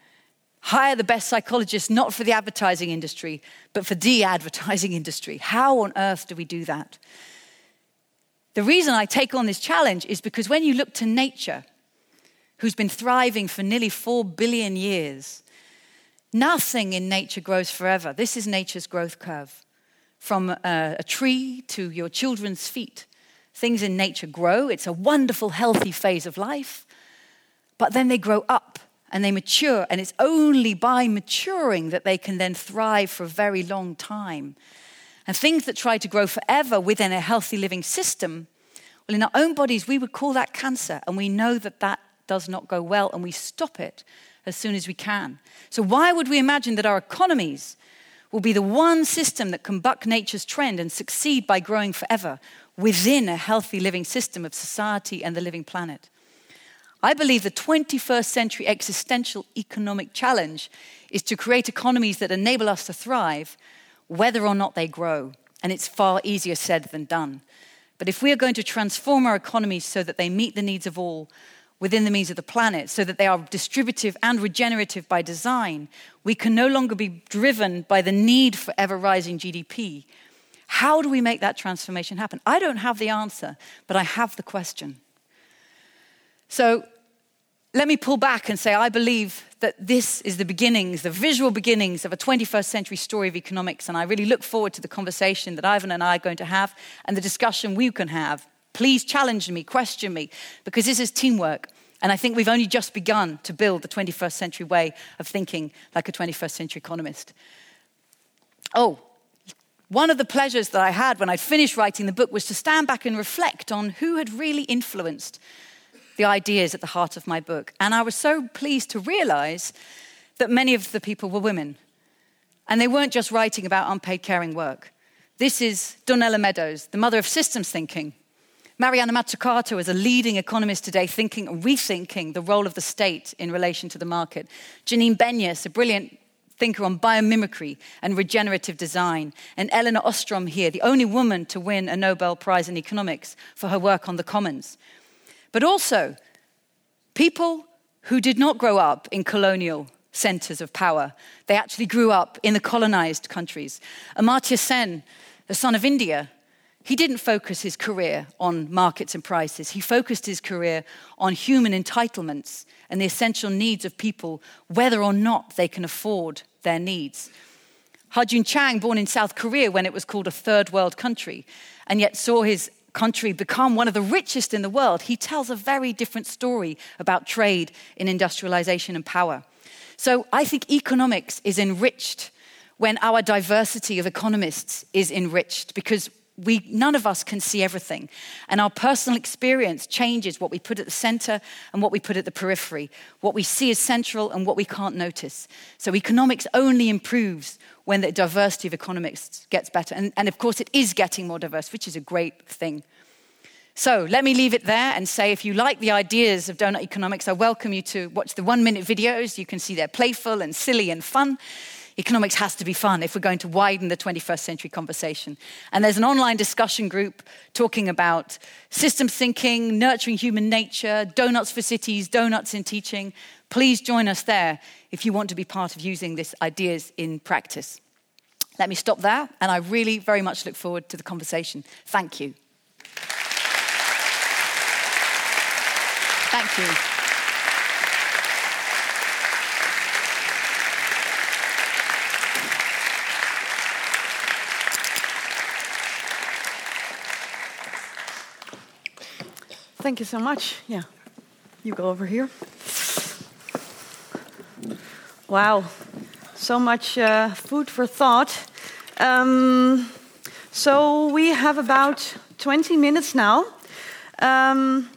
Hire the best psychologists, not for the advertising industry, but for the advertising industry. How on earth do we do that? The reason I take on this challenge is because when you look to nature, who's been thriving for nearly four billion years, nothing in nature grows forever. This is nature's growth curve. From a, a tree to your children's feet, things in nature grow. It's a wonderful, healthy phase of life. But then they grow up and they mature, and it's only by maturing that they can then thrive for a very long time. And things that try to grow forever within a healthy living system, well, in our own bodies, we would call that cancer, and we know that that does not go well, and we stop it as soon as we can. So, why would we imagine that our economies will be the one system that can buck nature's trend and succeed by growing forever within a healthy living system of society and the living planet? I believe the 21st century existential economic challenge is to create economies that enable us to thrive, whether or not they grow. And it's far easier said than done. But if we are going to transform our economies so that they meet the needs of all within the means of the planet, so that they are distributive and regenerative by design, we can no longer be driven by the need for ever rising GDP. How do we make that transformation happen? I don't have the answer, but I have the question. So let me pull back and say I believe that this is the beginnings, the visual beginnings of a 21st century story of economics. And I really look forward to the conversation that Ivan and I are going to have and the discussion we can have. Please challenge me, question me, because this is teamwork. And I think we've only just begun to build the 21st century way of thinking like a 21st century economist. Oh, one of the pleasures that I had when I finished writing the book was to stand back and reflect on who had really influenced the ideas at the heart of my book. And I was so pleased to realize that many of the people were women. And they weren't just writing about unpaid caring work. This is Donella Meadows, the mother of systems thinking. Mariana Mazzucato is a leading economist today, thinking, rethinking the role of the state in relation to the market. Janine Benyus, a brilliant thinker on biomimicry and regenerative design. And Elinor Ostrom here, the only woman to win a Nobel Prize in economics for her work on the commons but also people who did not grow up in colonial centers of power. They actually grew up in the colonized countries. Amartya Sen, the son of India, he didn't focus his career on markets and prices. He focused his career on human entitlements and the essential needs of people, whether or not they can afford their needs. Ha-Joon Chang, born in South Korea when it was called a third world country, and yet saw his country become one of the richest in the world, he tells a very different story about trade in industrialization and power. So I think economics is enriched when our diversity of economists is enriched because we, none of us can see everything. And our personal experience changes what we put at the center and what we put at the periphery, what we see as central and what we can't notice. So economics only improves when the diversity of economists gets better. And, and of course, it is getting more diverse, which is a great thing. So let me leave it there and say if you like the ideas of Doughnut Economics, I welcome you to watch the one minute videos. You can see they're playful and silly and fun. Economics has to be fun if we're going to widen the 21st century conversation. And there's an online discussion group talking about system thinking, nurturing human nature, donuts for cities, donuts in teaching. Please join us there if you want to be part of using these ideas in practice. Let me stop there, and I really very much look forward to the conversation. Thank you. Thank you. Thank you so much. Yeah, you go over here. Wow, so much uh, food for thought. Um, so we have about 20 minutes now. Um,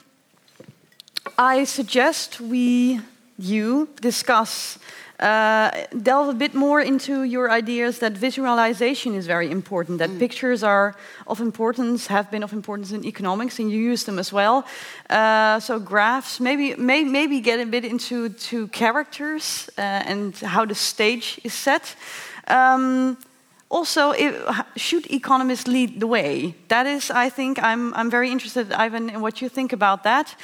I suggest we you discuss uh, delve a bit more into your ideas that visualization is very important, that mm. pictures are of importance, have been of importance in economics, and you use them as well. Uh, so graphs, maybe may, maybe get a bit into to characters uh, and how the stage is set. Um, also, if, should economists lead the way? That is, I think, I'm, I'm very interested, Ivan, in what you think about that,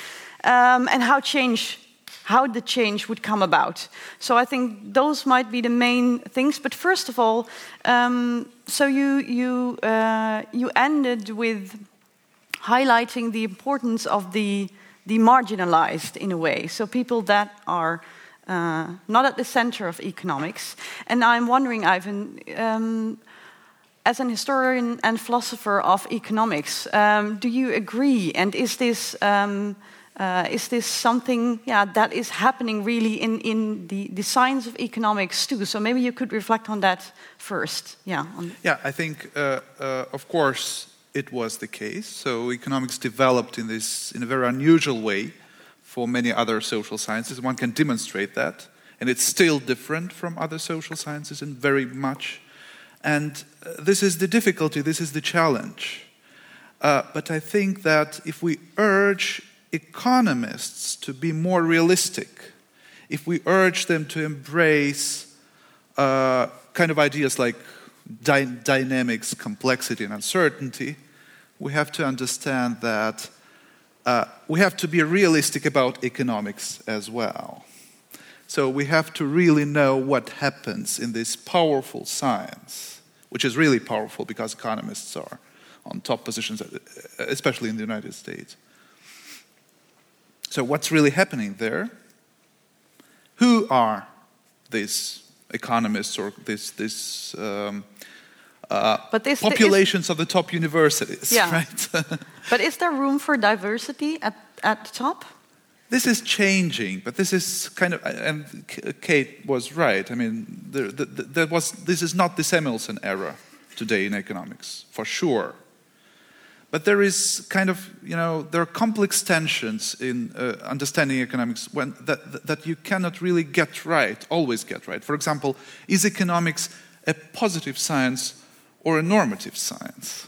um, and how change how the change would come about. So I think those might be the main things. But first of all, um, so you you uh, you ended with highlighting the importance of the the marginalized in a way. So people that are uh, not at the center of economics. And I'm wondering, Ivan. Um, as an historian and philosopher of economics, um, do you agree? And is this um, uh, is this something yeah, that is happening really in, in the, the science of economics too? So maybe you could reflect on that first. Yeah, yeah I think, uh, uh, of course, it was the case. So economics developed in, this, in a very unusual way for many other social sciences. One can demonstrate that. And it's still different from other social sciences in very much. And uh, this is the difficulty, this is the challenge. Uh, but I think that if we urge economists to be more realistic, if we urge them to embrace uh, kind of ideas like dy dynamics, complexity, and uncertainty, we have to understand that uh, we have to be realistic about economics as well. So we have to really know what happens in this powerful science, which is really powerful because economists are on top positions, especially in the United States. So, what's really happening there? Who are these economists or these, these um, uh, but this, populations is, of the top universities, yeah. right? but is there room for diversity at, at the top? This is changing, but this is kind of, and Kate was right. I mean, there, there was, this is not the Samuelson era today in economics, for sure. But there is kind of, you know, there are complex tensions in uh, understanding economics when, that, that you cannot really get right, always get right. For example, is economics a positive science or a normative science?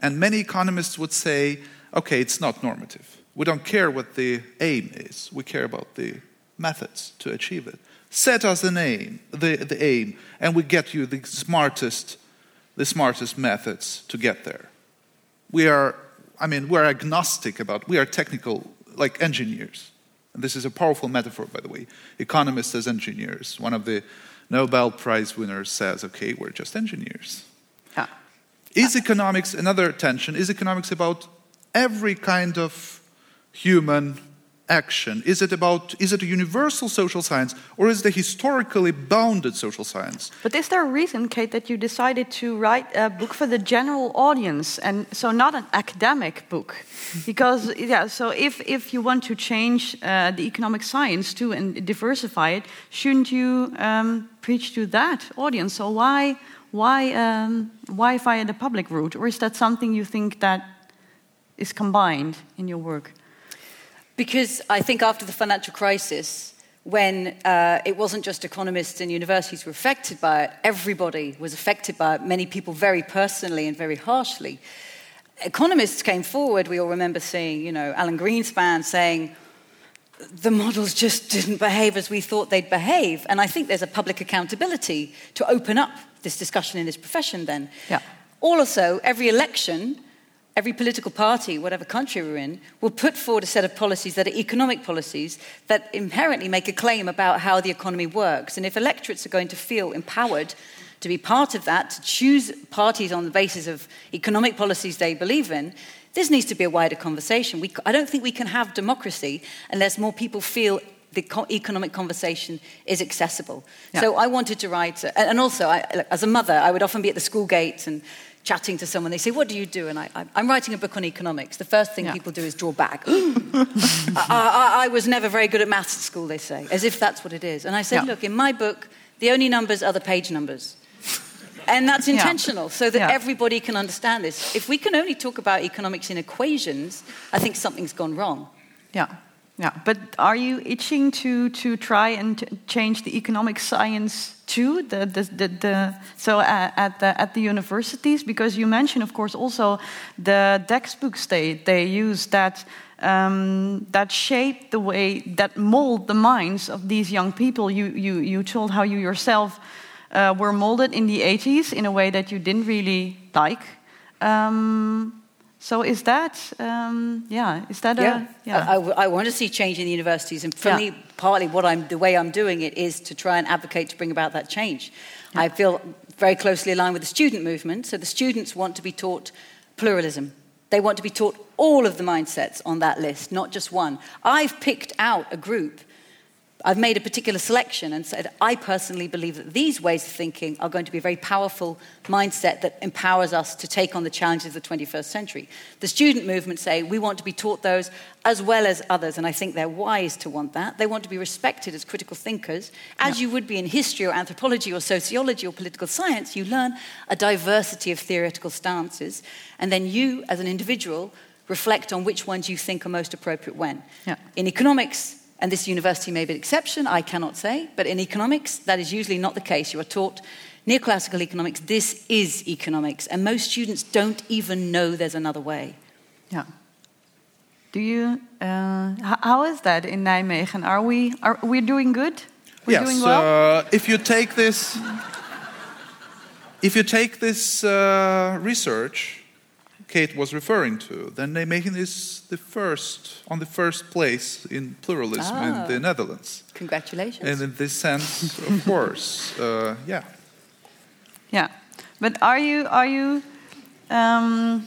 And many economists would say, okay, it's not normative. We don't care what the aim is, we care about the methods to achieve it. Set us an aim, the, the aim, and we get you the smartest, the smartest methods to get there we are, I mean, we're agnostic about, we are technical, like engineers. And this is a powerful metaphor, by the way. Economists as engineers. One of the Nobel Prize winners says, okay, we're just engineers. Yeah. Is economics, another tension, is economics about every kind of human action? Is it about is it a universal social science or is it a historically bounded social science? But is there a reason, Kate, that you decided to write a book for the general audience and so not an academic book? Because yeah, so if if you want to change uh, the economic science too and diversify it, shouldn't you um, preach to that audience? So why why um, why via the public route, or is that something you think that is combined in your work? Because I think after the financial crisis, when uh, it wasn't just economists and universities were affected by it, everybody was affected by it, many people very personally and very harshly. Economists came forward, we all remember seeing, you know, Alan Greenspan saying, the models just didn't behave as we thought they'd behave. And I think there's a public accountability to open up this discussion in this profession then. Yeah. Also, every election, every political party, whatever country we're in, will put forward a set of policies that are economic policies that inherently make a claim about how the economy works. And if electorates are going to feel empowered to be part of that, to choose parties on the basis of economic policies they believe in, this needs to be a wider conversation. We, I don't think we can have democracy unless more people feel the economic conversation is accessible. Yeah. So I wanted to write, and also I, as a mother, I would often be at the school gate and chatting to someone, they say, What do you do? And I, am writing a book on economics. The first thing yeah. people do is draw back. I, I, I, was never very good at maths at school, they say, as if that's what it is. And I say, yeah. Look, in my book, the only numbers are the page numbers. And that's intentional, yeah. so that everybody can understand this. If we can only talk about economics in equations, I think something's gone wrong. Yeah. Yeah, but are you itching to to try and change the economic science too? The the the, the so uh, at the at the universities because you mentioned, of course, also the textbooks they they use that. Um, that shape the way that mold the minds of these young people. You you you told how you yourself uh, were molded in the 80s in a way that you didn't really like. Um, so is that, um, yeah, is that yeah. a, yeah. I, I, I, want to see change in the universities, and for Yeah. me, partly what I'm, the way I'm doing it is to try and advocate to bring about that change. I feel very closely aligned with the student movement. So the students want to be taught pluralism. They want to be taught all of the mindsets on that list, not just one. I've picked out a group. I've made a particular selection and said, I personally believe that these ways of thinking are going to be a very powerful mindset that empowers us to take on the challenges of the 21st century. The student movement say we want to be taught those as well as others, and I think they're wise to want that. They want to be respected as critical thinkers. As you would be in history or anthropology or sociology or political science, you learn a diversity of theoretical stances, and then you, as an individual, reflect on which ones you think are most appropriate when. Yeah. In economics, and this university may be an exception, I cannot say, but in economics, that is usually not the case. You are taught neoclassical economics, this is economics, and most students don't even know there's another way. yeah. Do you, uh, how is that in Nijmegen? Are we, are we doing good? We're yes, doing well? uh, if you take this, if you take this uh, research Kate was referring to, then Nijmegen is the first on the first place in pluralism Ah. in the Netherlands. Congratulations. And in this sense, of course, uh, yeah. Yeah, but are you are you? Um,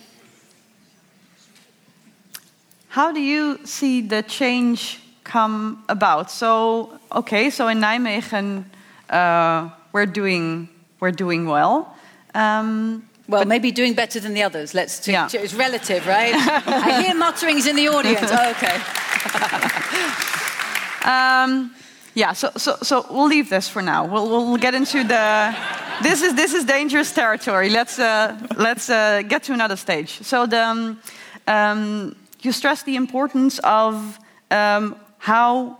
how do you see the change come about? So okay, so in Nijmegen uh, we're doing we're doing well. Um, well, maybe doing better than the others. Let's. T- Yeah. It's relative, right? I hear mutterings in the audience. Oh, okay. Um, yeah, so, so, so we'll leave this for now. We'll, we'll get into the. This is this is dangerous territory. Let's uh, let's uh, get to another stage. So the um, um, you stress the importance of um, how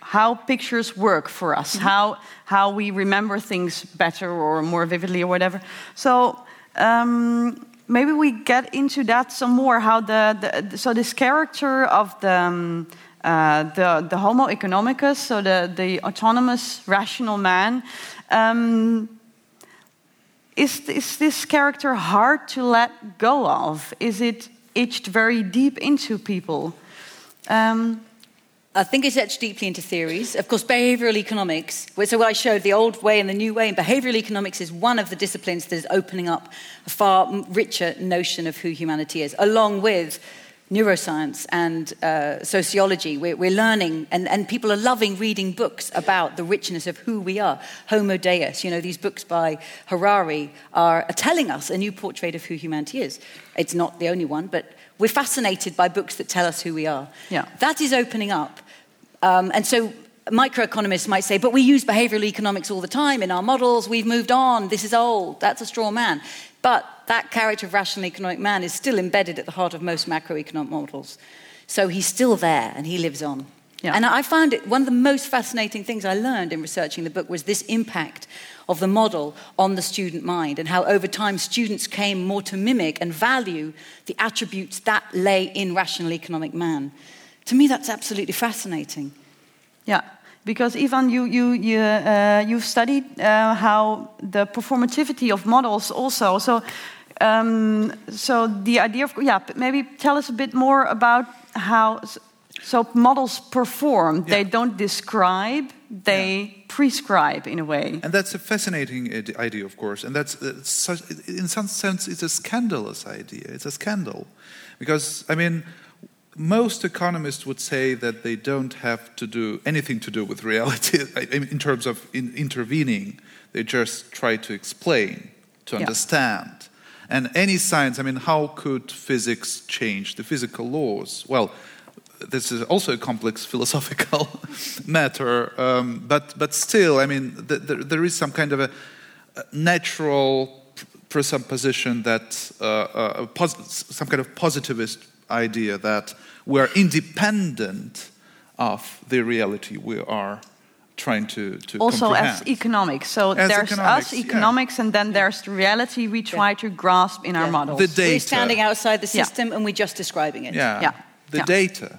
how pictures work for us, how how we remember things better or more vividly or whatever. So um, maybe we get into that some more. How the, the so this character of the um, uh, the the Homo economicus, so the the autonomous rational man. Um, is, is this character hard to let go of? Is it itched very deep into people? Um, I think it's etched deeply into theories. Of course, behavioral economics, so what I showed, the old way and the new way, and behavioral economics is one of the disciplines that is opening up a far richer notion of who humanity is, along with neuroscience and uh, sociology. We're, we're learning, and, and people are loving reading books about the richness of who we are. Homo Deus, you know, these books by Harari are, are telling us a new portrait of who humanity is. It's not the only one, but we're fascinated by books that tell us who we are. Yeah. That is opening up. Um, and so microeconomists might say, but we use behavioral economics all the time in our models, we've moved on, this is old, that's a straw man. But that character of rational economic man is still embedded at the heart of most macroeconomic models. So he's still there and he lives on. Yeah. And I found it one of the most fascinating things I learned in researching the book was this impact of the model on the student mind and how over time students came more to mimic and value the attributes that lay in rational economic man. To me, that's absolutely fascinating. Yeah, because Ivan, you you you uh, you've studied uh, how the performativity of models also. So, um, so the idea of yeah, maybe tell us a bit more about how. So models perform; they don't describe; they prescribe in a way. And that's a fascinating idea, of course. And that's, uh, such, in some sense, it's a scandalous idea. It's a scandal. Because, I mean, most economists would say that they don't have to do anything to do with reality in terms of in intervening. They just try to explain, to Yeah. understand. And any science, I mean, how could physics change the physical laws? Well, this is also a complex philosophical matter, um, but, but still, I mean, th- th- there is some kind of a, a natural presupposition that uh, uh, a pos- some kind of positivist idea that we're independent of the reality we are trying to, to also comprehend. as economics. So As there's economics, us yeah. economics, and then there's the reality we try to grasp in our Yeah. models. The data. We're standing outside the Yeah. system and we're just describing it. Yeah. Yeah. The Yeah. data.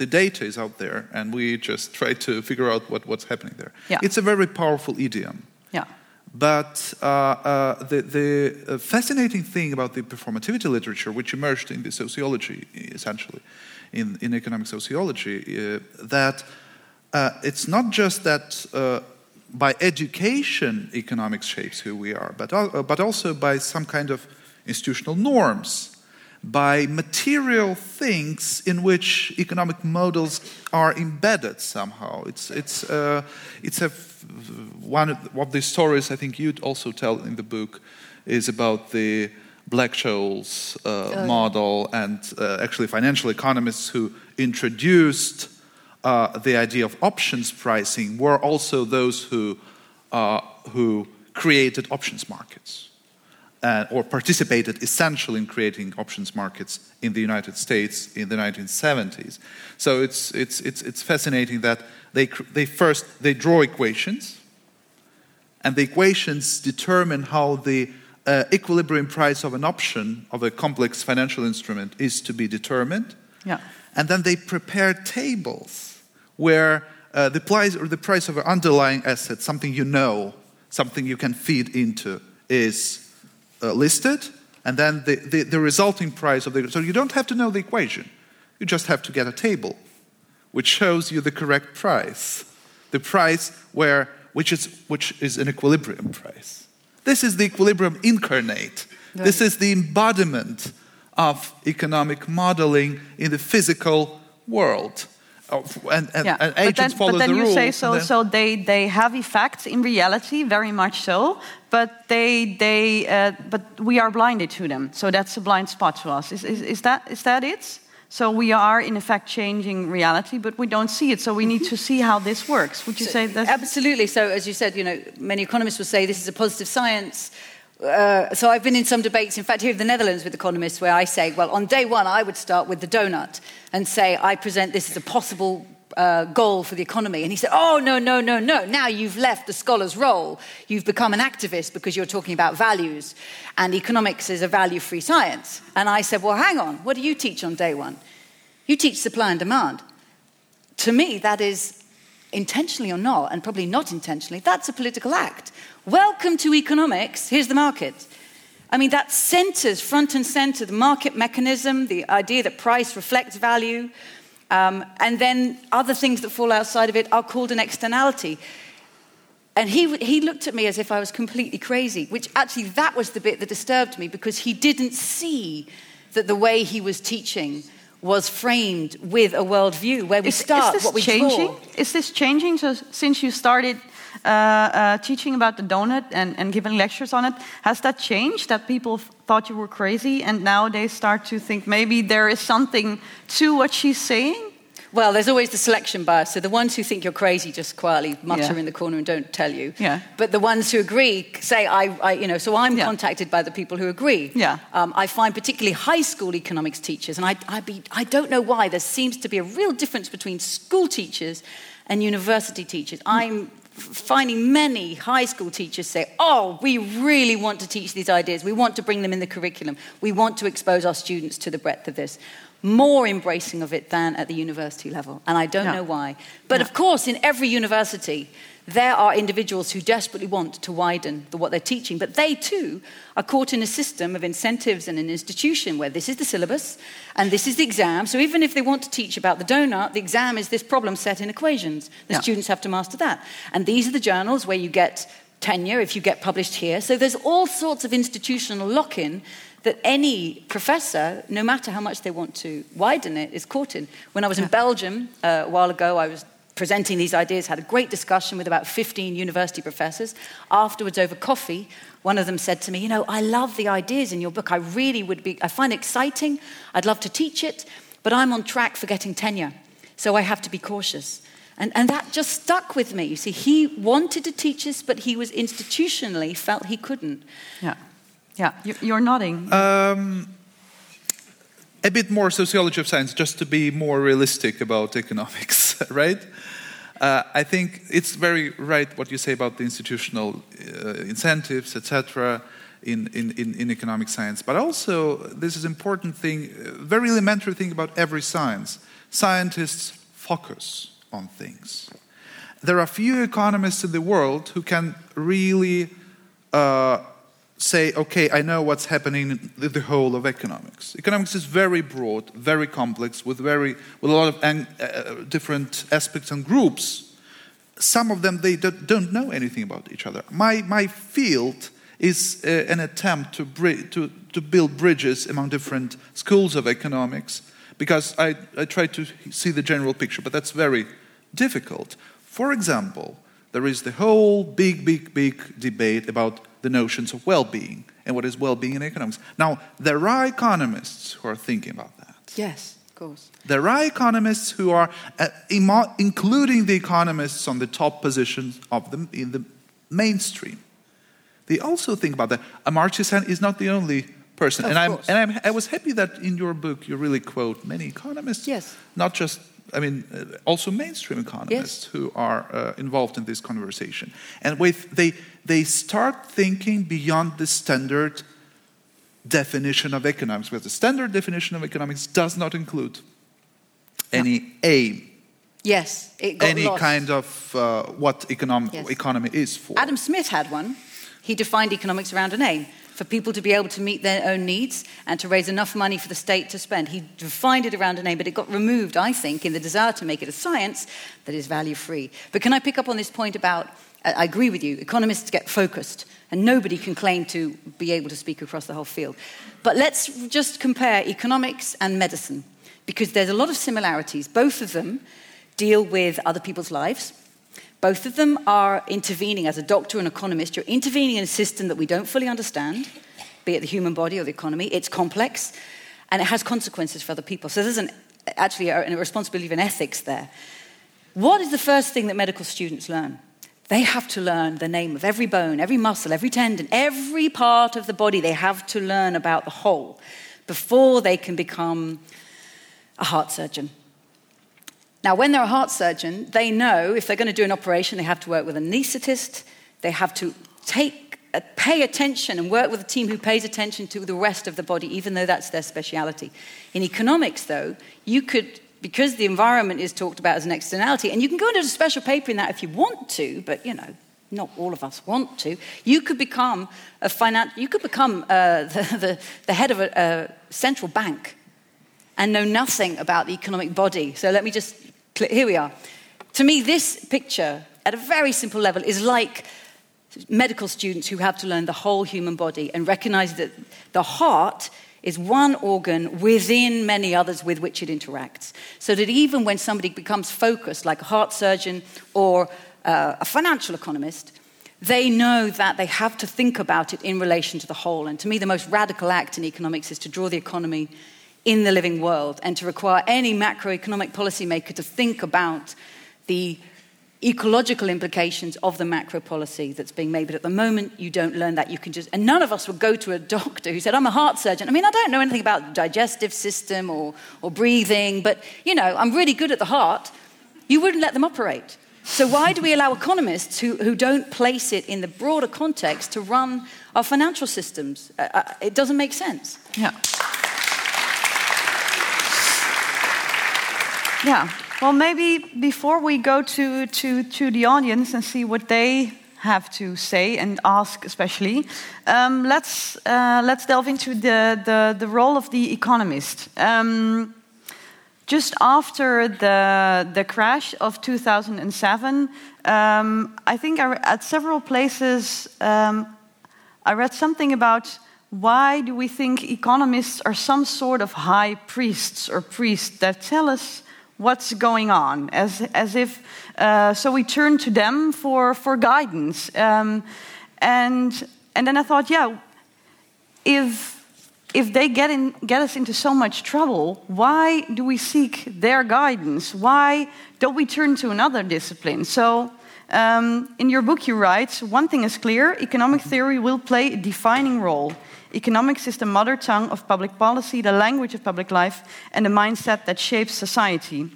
The data is out there, and we just try to figure out what, what's happening there. Yeah. It's a very powerful idiom. yeah, But uh, uh, the, the uh, fascinating thing about the performativity literature, which emerged in the sociology, essentially, in, in economic sociology, uh, that uh, it's not just that uh, by education economics shapes who we are, but, uh, but also by some kind of institutional norms, by material things in which economic models are embedded somehow. It's, it's, uh, it's a f- one of the stories I think you'd also tell in the book is about the Black-Scholes uh, model and uh, actually financial economists who introduced uh, the idea of options pricing were also those who, uh, who created options markets uh, or participated essentially in creating options markets in the United States in the 1970s. So it's, it's, it's, it's fascinating that they, they first they draw equations, and the equations determine how the uh, equilibrium price of an option of a complex financial instrument is to be determined. yeah, And then they prepare tables where uh, the price or the price of an underlying asset, something you know, something you can feed into, is uh, listed, and then the, the, the resulting price of the. So you don't have to know the equation, you just have to get a table which shows you the correct price, the price where which is which is an equilibrium price. This is the equilibrium incarnate. This is the embodiment of economic modeling in the physical world. Of- And, and, yeah. and but agents then, follow but then the you rules. say so. then- So they, they have effects in reality, very much so. But they they uh, but we are blinded to them. So that's a blind spot to us. Is, is, is that is that it? So we are in effect changing reality, but we don't see it. So we need to see how this works. Would you say that? Absolutely. So, as you said, you know, many economists will say this is a positive science. Uh, so, I've been in some debates, in fact, here in the Netherlands with economists, where I say, well, on day one, I would start with the donut and say, I present this as a possible uh, goal for the economy. And he said, oh, no, no, no, no. Now you've left the scholar's role. You've become an activist because you're talking about values. And economics is a value free science. And I said, well, hang on. What do you teach on day one? You teach supply and demand to me, that is intentionally or not, and probably not intentionally, that's a political act. Welcome to economics. Here's the market. I mean, that centers front and center the market mechanism, the idea that price reflects value, um, and then other things that fall outside of it are called an externality. And he, he looked at me as if I was completely crazy, which actually that was the bit that disturbed me because he didn't see that the way he was teaching was framed with a worldview where we is, start, is this what we changing? draw. Is this changing? So since you started teaching about the donut and, and giving lectures on it, has that changed? That people thought you were crazy, and now they start to think maybe there is something to what she's saying. Well, there's always the selection bias. So the ones who think you're crazy just quietly mutter Yeah. in the corner and don't tell you. Yeah. But the ones who agree say, I, I you know, so I'm Yeah. contacted by the people who agree. Yeah. Um, I find particularly high school economics teachers, and I, I, be, I don't know why, there seems to be a real difference between school teachers and university teachers. I'm finding many high school teachers say, Oh, we really want to teach these ideas. We want to bring them in the curriculum. We want to expose our students to the breadth of this. More embracing of it than at the university level. And I don't Yeah. know why. But Yeah. of course, in every university, there are individuals who desperately want to widen the, what they're teaching, but they too are caught in a system of incentives and an institution where this is the syllabus and this is the exam. So even if they want to teach about the donut, the exam is this problem set in equations. The Yeah. students have to master that. And these are the journals where you get tenure if you get published here. So there's all sorts of institutional lock in that any professor, no matter how much they want to widen it, is caught in. When I was in Belgium uh, a while ago, I was presenting these ideas, had a great discussion with about 15 university professors. Afterwards, over coffee, one of them said to me, You know, I love the ideas in your book. I really would be, I find it exciting. I'd love to teach it, but I'm on track for getting tenure. So I have to be cautious. And, and that just stuck with me. You see, he wanted to teach us, but he was institutionally felt he couldn't. Yeah, yeah. You, you're nodding. Um, a bit more sociology of science, just to be more realistic about economics. right? Uh, I think it's very right what you say about the institutional uh, incentives, etc., in, in, in, economic science. But also, this is important thing, very elementary thing about every science. Scientists focus on things. There are few economists in the world who can really uh, say, okay, I know what's happening in the whole of economics. Economics is very broad, very complex, with, very, with a lot of uh, different aspects and groups. Some of them, they don't know anything about each other. My, my field is uh, an attempt to, to, to build bridges among different schools of economics because I, I try to see the general picture, but that's very difficult. For example, there is the whole big, big, big debate about the notions of well being and what is well being in economics. Now, there are economists who are thinking about that. Yes, of course. There are economists who are, uh, including the economists on the top positions of them in the mainstream. They also think about that. Amartya Sen is not the only person. Of and. I'm, and I'm, I was happy that in your book you really quote many economists. Yes. Not just I mean, uh, also mainstream economists yes. who are uh, involved in this conversation. And with, they, they start thinking beyond the standard definition of economics, because the standard definition of economics does not include any aim. Yes, any lost. kind of uh, what econom- yes. economy is for. Adam Smith had one. He defined economics around an aim for people to be able to meet their own needs and to raise enough money for the state to spend. He defined it around a name, but it got removed, I think, in the desire to make it a science that is value free. But can I pick up on this point about? I agree with you, economists get focused, and nobody can claim to be able to speak across the whole field. But let's just compare economics and medicine, because there's a lot of similarities. Both of them deal with other people's lives, both of them are intervening as a doctor and economist. You're intervening in a system that we don't fully understand, be it the human body or the economy. It's complex and it has consequences for other people. So there's an, actually a, a responsibility of ethics there. What is the first thing that medical students learn? They have to learn the name of every bone, every muscle, every tendon, every part of the body. They have to learn about the whole before they can become a heart surgeon now, when they're a heart surgeon, they know if they're going to do an operation, they have to work with an anaesthetist, they have to take, uh, pay attention and work with a team who pays attention to the rest of the body, even though that's their speciality. In economics, though, you could, because the environment is talked about as an externality, and you can go into a special paper in that if you want to, but you know, not all of us want to, you could become a finan- you could become uh, the, the, the, head of a, a central bank and know nothing about the economic body. So let me just here we are. To me, this picture, at a very simple level, is like medical students who have to learn the whole human body and recognize that the heart is one organ within many others with which it interacts. So that even when somebody becomes focused, like a heart surgeon or uh, a financial economist, they know that they have to think about it in relation to the whole. And to me, the most radical act in economics is to draw the economy in the living world and to require any macroeconomic policymaker to think about the ecological implications of the macro policy that's being made. But at the moment, you don't learn that. You can just, and none of us would go to a doctor who said, I'm a heart surgeon. I mean, I don't know anything about the digestive system or, or breathing, but, you know, I'm really good at the heart. You wouldn't let them operate. So, why do we allow economists who, who don't place it in the broader context to run our financial systems? Uh, uh it doesn't make sense. Yeah. Yeah. Well, maybe before we go to, to, to the audience and see what they have to say and ask, especially, um, let's, uh, let's delve into the, the, the, role of the economist. Um, just after the, the crash of 2007, um, I think I, at several places um, I read something about why do we think economists are some sort of high priests or priests that tell us what's going on, as, as if, uh, so we turn to them for, for guidance. Um, and, and then I thought, yeah, if, if they get, in, get us into so much trouble, why do we seek their guidance? Why don't we turn to another discipline? So, um, in your book, you write one thing is clear economic theory will play a defining role. Economics is the mother tongue of public policy, the language of public life, and the mindset that shapes society.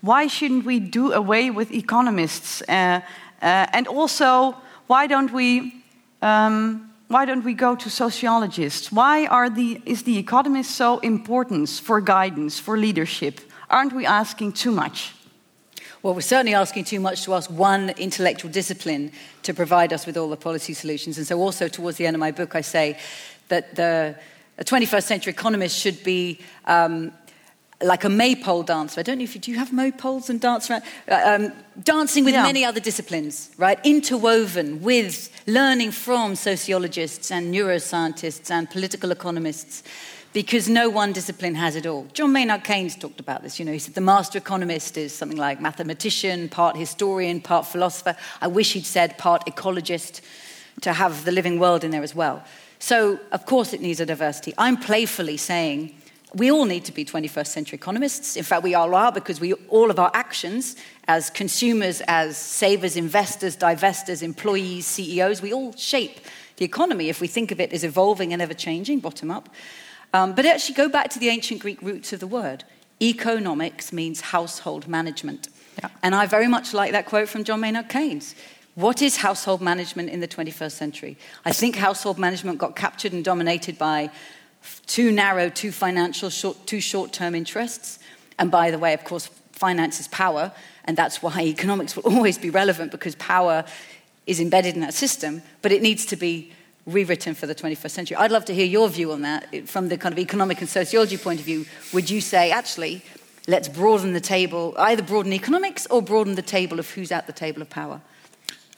why shouldn't we do away with economists? Uh, uh, and also, why don't we? Um, why don't we go to sociologists? Why are the, is the economist so important for guidance, for leadership? Aren't we asking too much? Well, we're certainly asking too much to ask one intellectual discipline to provide us with all the policy solutions. And so, also towards the end of my book, I say that the a 21st century economist should be um, like a maypole dancer. I don't know if you do you have maypoles and dance around? Uh, um, dancing with yeah. many other disciplines, right? Interwoven with learning from sociologists and neuroscientists and political economists because no one discipline has it all. John Maynard Keynes talked about this. You know, he said the master economist is something like mathematician, part historian, part philosopher. I wish he'd said part ecologist to have the living world in there as well. So, of course, it needs a diversity. I'm playfully saying we all need to be 21st century economists. In fact, we all are because we, all of our actions as consumers, as savers, investors, divestors, employees, CEOs, we all shape the economy if we think of it as evolving and ever changing, bottom up. Um, but actually, go back to the ancient Greek roots of the word. Economics means household management. Yeah. And I very much like that quote from John Maynard Keynes. What is household management in the 21st century? I think household management got captured and dominated by too narrow, too financial, short, too short term interests. And by the way, of course, finance is power, and that's why economics will always be relevant because power is embedded in that system, but it needs to be rewritten for the 21st century. I'd love to hear your view on that from the kind of economic and sociology point of view. Would you say, actually, let's broaden the table, either broaden economics or broaden the table of who's at the table of power?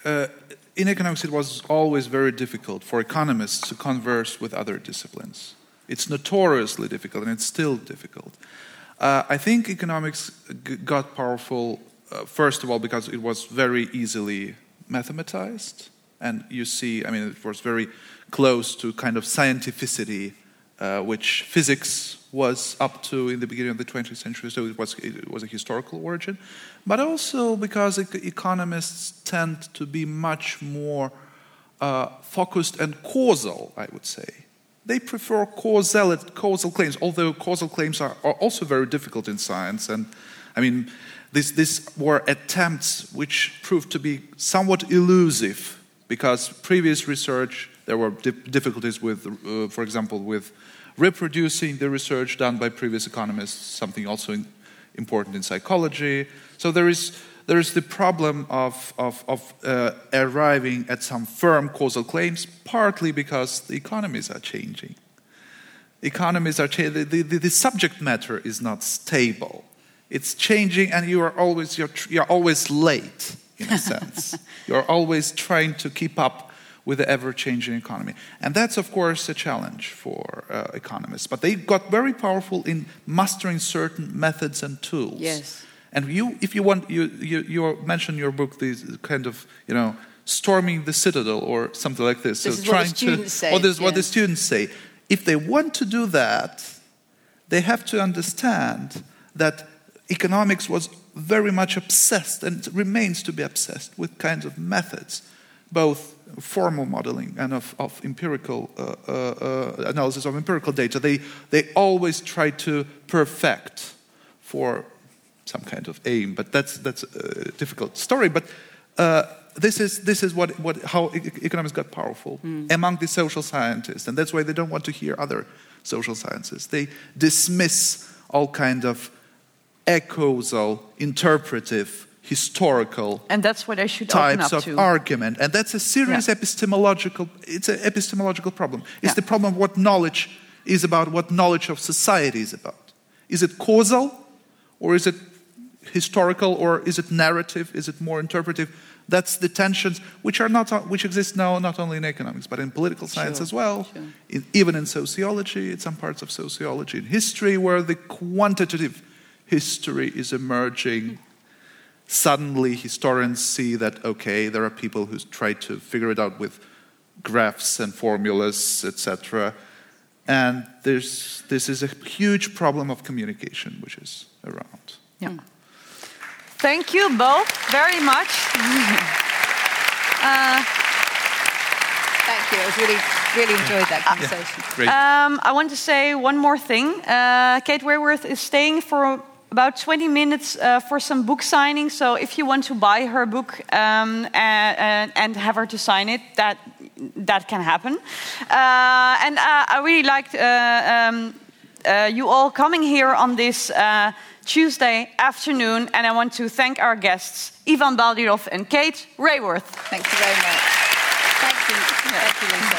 Uh, in economics, it was always very difficult for economists to converse with other disciplines. It's notoriously difficult, and it's still difficult. Uh, I think economics got powerful, uh, first of all, because it was very easily mathematized and you see, I mean, it was very close to kind of scientificity, uh, which physics was up to in the beginning of the 20th century, so it was, it was a historical origin. But also because economists tend to be much more uh, focused and causal, I would say. They prefer causal, causal claims, although causal claims are, are also very difficult in science. And I mean, these, these were attempts which proved to be somewhat elusive because previous research, there were difficulties with, uh, for example, with reproducing the research done by previous economists, something also in, important in psychology. So there is, there is the problem of, of, of uh, arriving at some firm causal claims, partly because the economies are changing. Economies are changing, the, the, the subject matter is not stable. It's changing, and you are always, you're, you're always late in a sense. You're always trying to keep up with the ever changing economy. And that's, of course, a challenge for uh, economists. But they got very powerful in mastering certain methods and tools. Yes. And you, if you want, you, you, you mentioned in your book these kind of, you know, storming the citadel or something like this. This so is trying what the students to, say. Or this is yes. what the students say. If they want to do that, they have to understand that economics was very much obsessed and remains to be obsessed with kinds of methods, both formal modeling and of, of empirical uh, uh, uh, analysis of empirical data. They, they always try to perfect for some kind of aim, but that's, that's a difficult story. But uh, this is, this is what, what, how economics got powerful mm. among the social scientists, and that's why they don't want to hear other social sciences. They dismiss all kind of echoesal, interpretive, historical and that's what I should types of to. argument. And that's a serious yeah. epistemological, it's an epistemological problem. It's yeah. the problem of what knowledge is about, what knowledge of society is about. Is it causal or is it historical or is it narrative? Is it more interpretive? That's the tensions which are not which exist now not only in economics but in political science sure. as well, sure. in, even in sociology, in some parts of sociology, in history, where the quantitative history is emerging. Suddenly, historians see that, okay, there are people who try to figure it out with graphs and formulas, etc. And there's, this is a huge problem of communication which is around. Yeah. Thank you both very much. uh, Thank you. I was really, really enjoyed that conversation. Yeah, um, I want to say one more thing. Uh, Kate Raworth is staying for about 20 minutes uh, for some book signing. So if you want to buy her book um, and, and, have her to sign it, that that can happen. Uh, and uh, I really liked uh, um, uh, you all coming here on this Tuesday afternoon, and I want to thank our guests, Ivan Boldyrev and Kate Raworth. Thank you very much. Thank you. Thank you.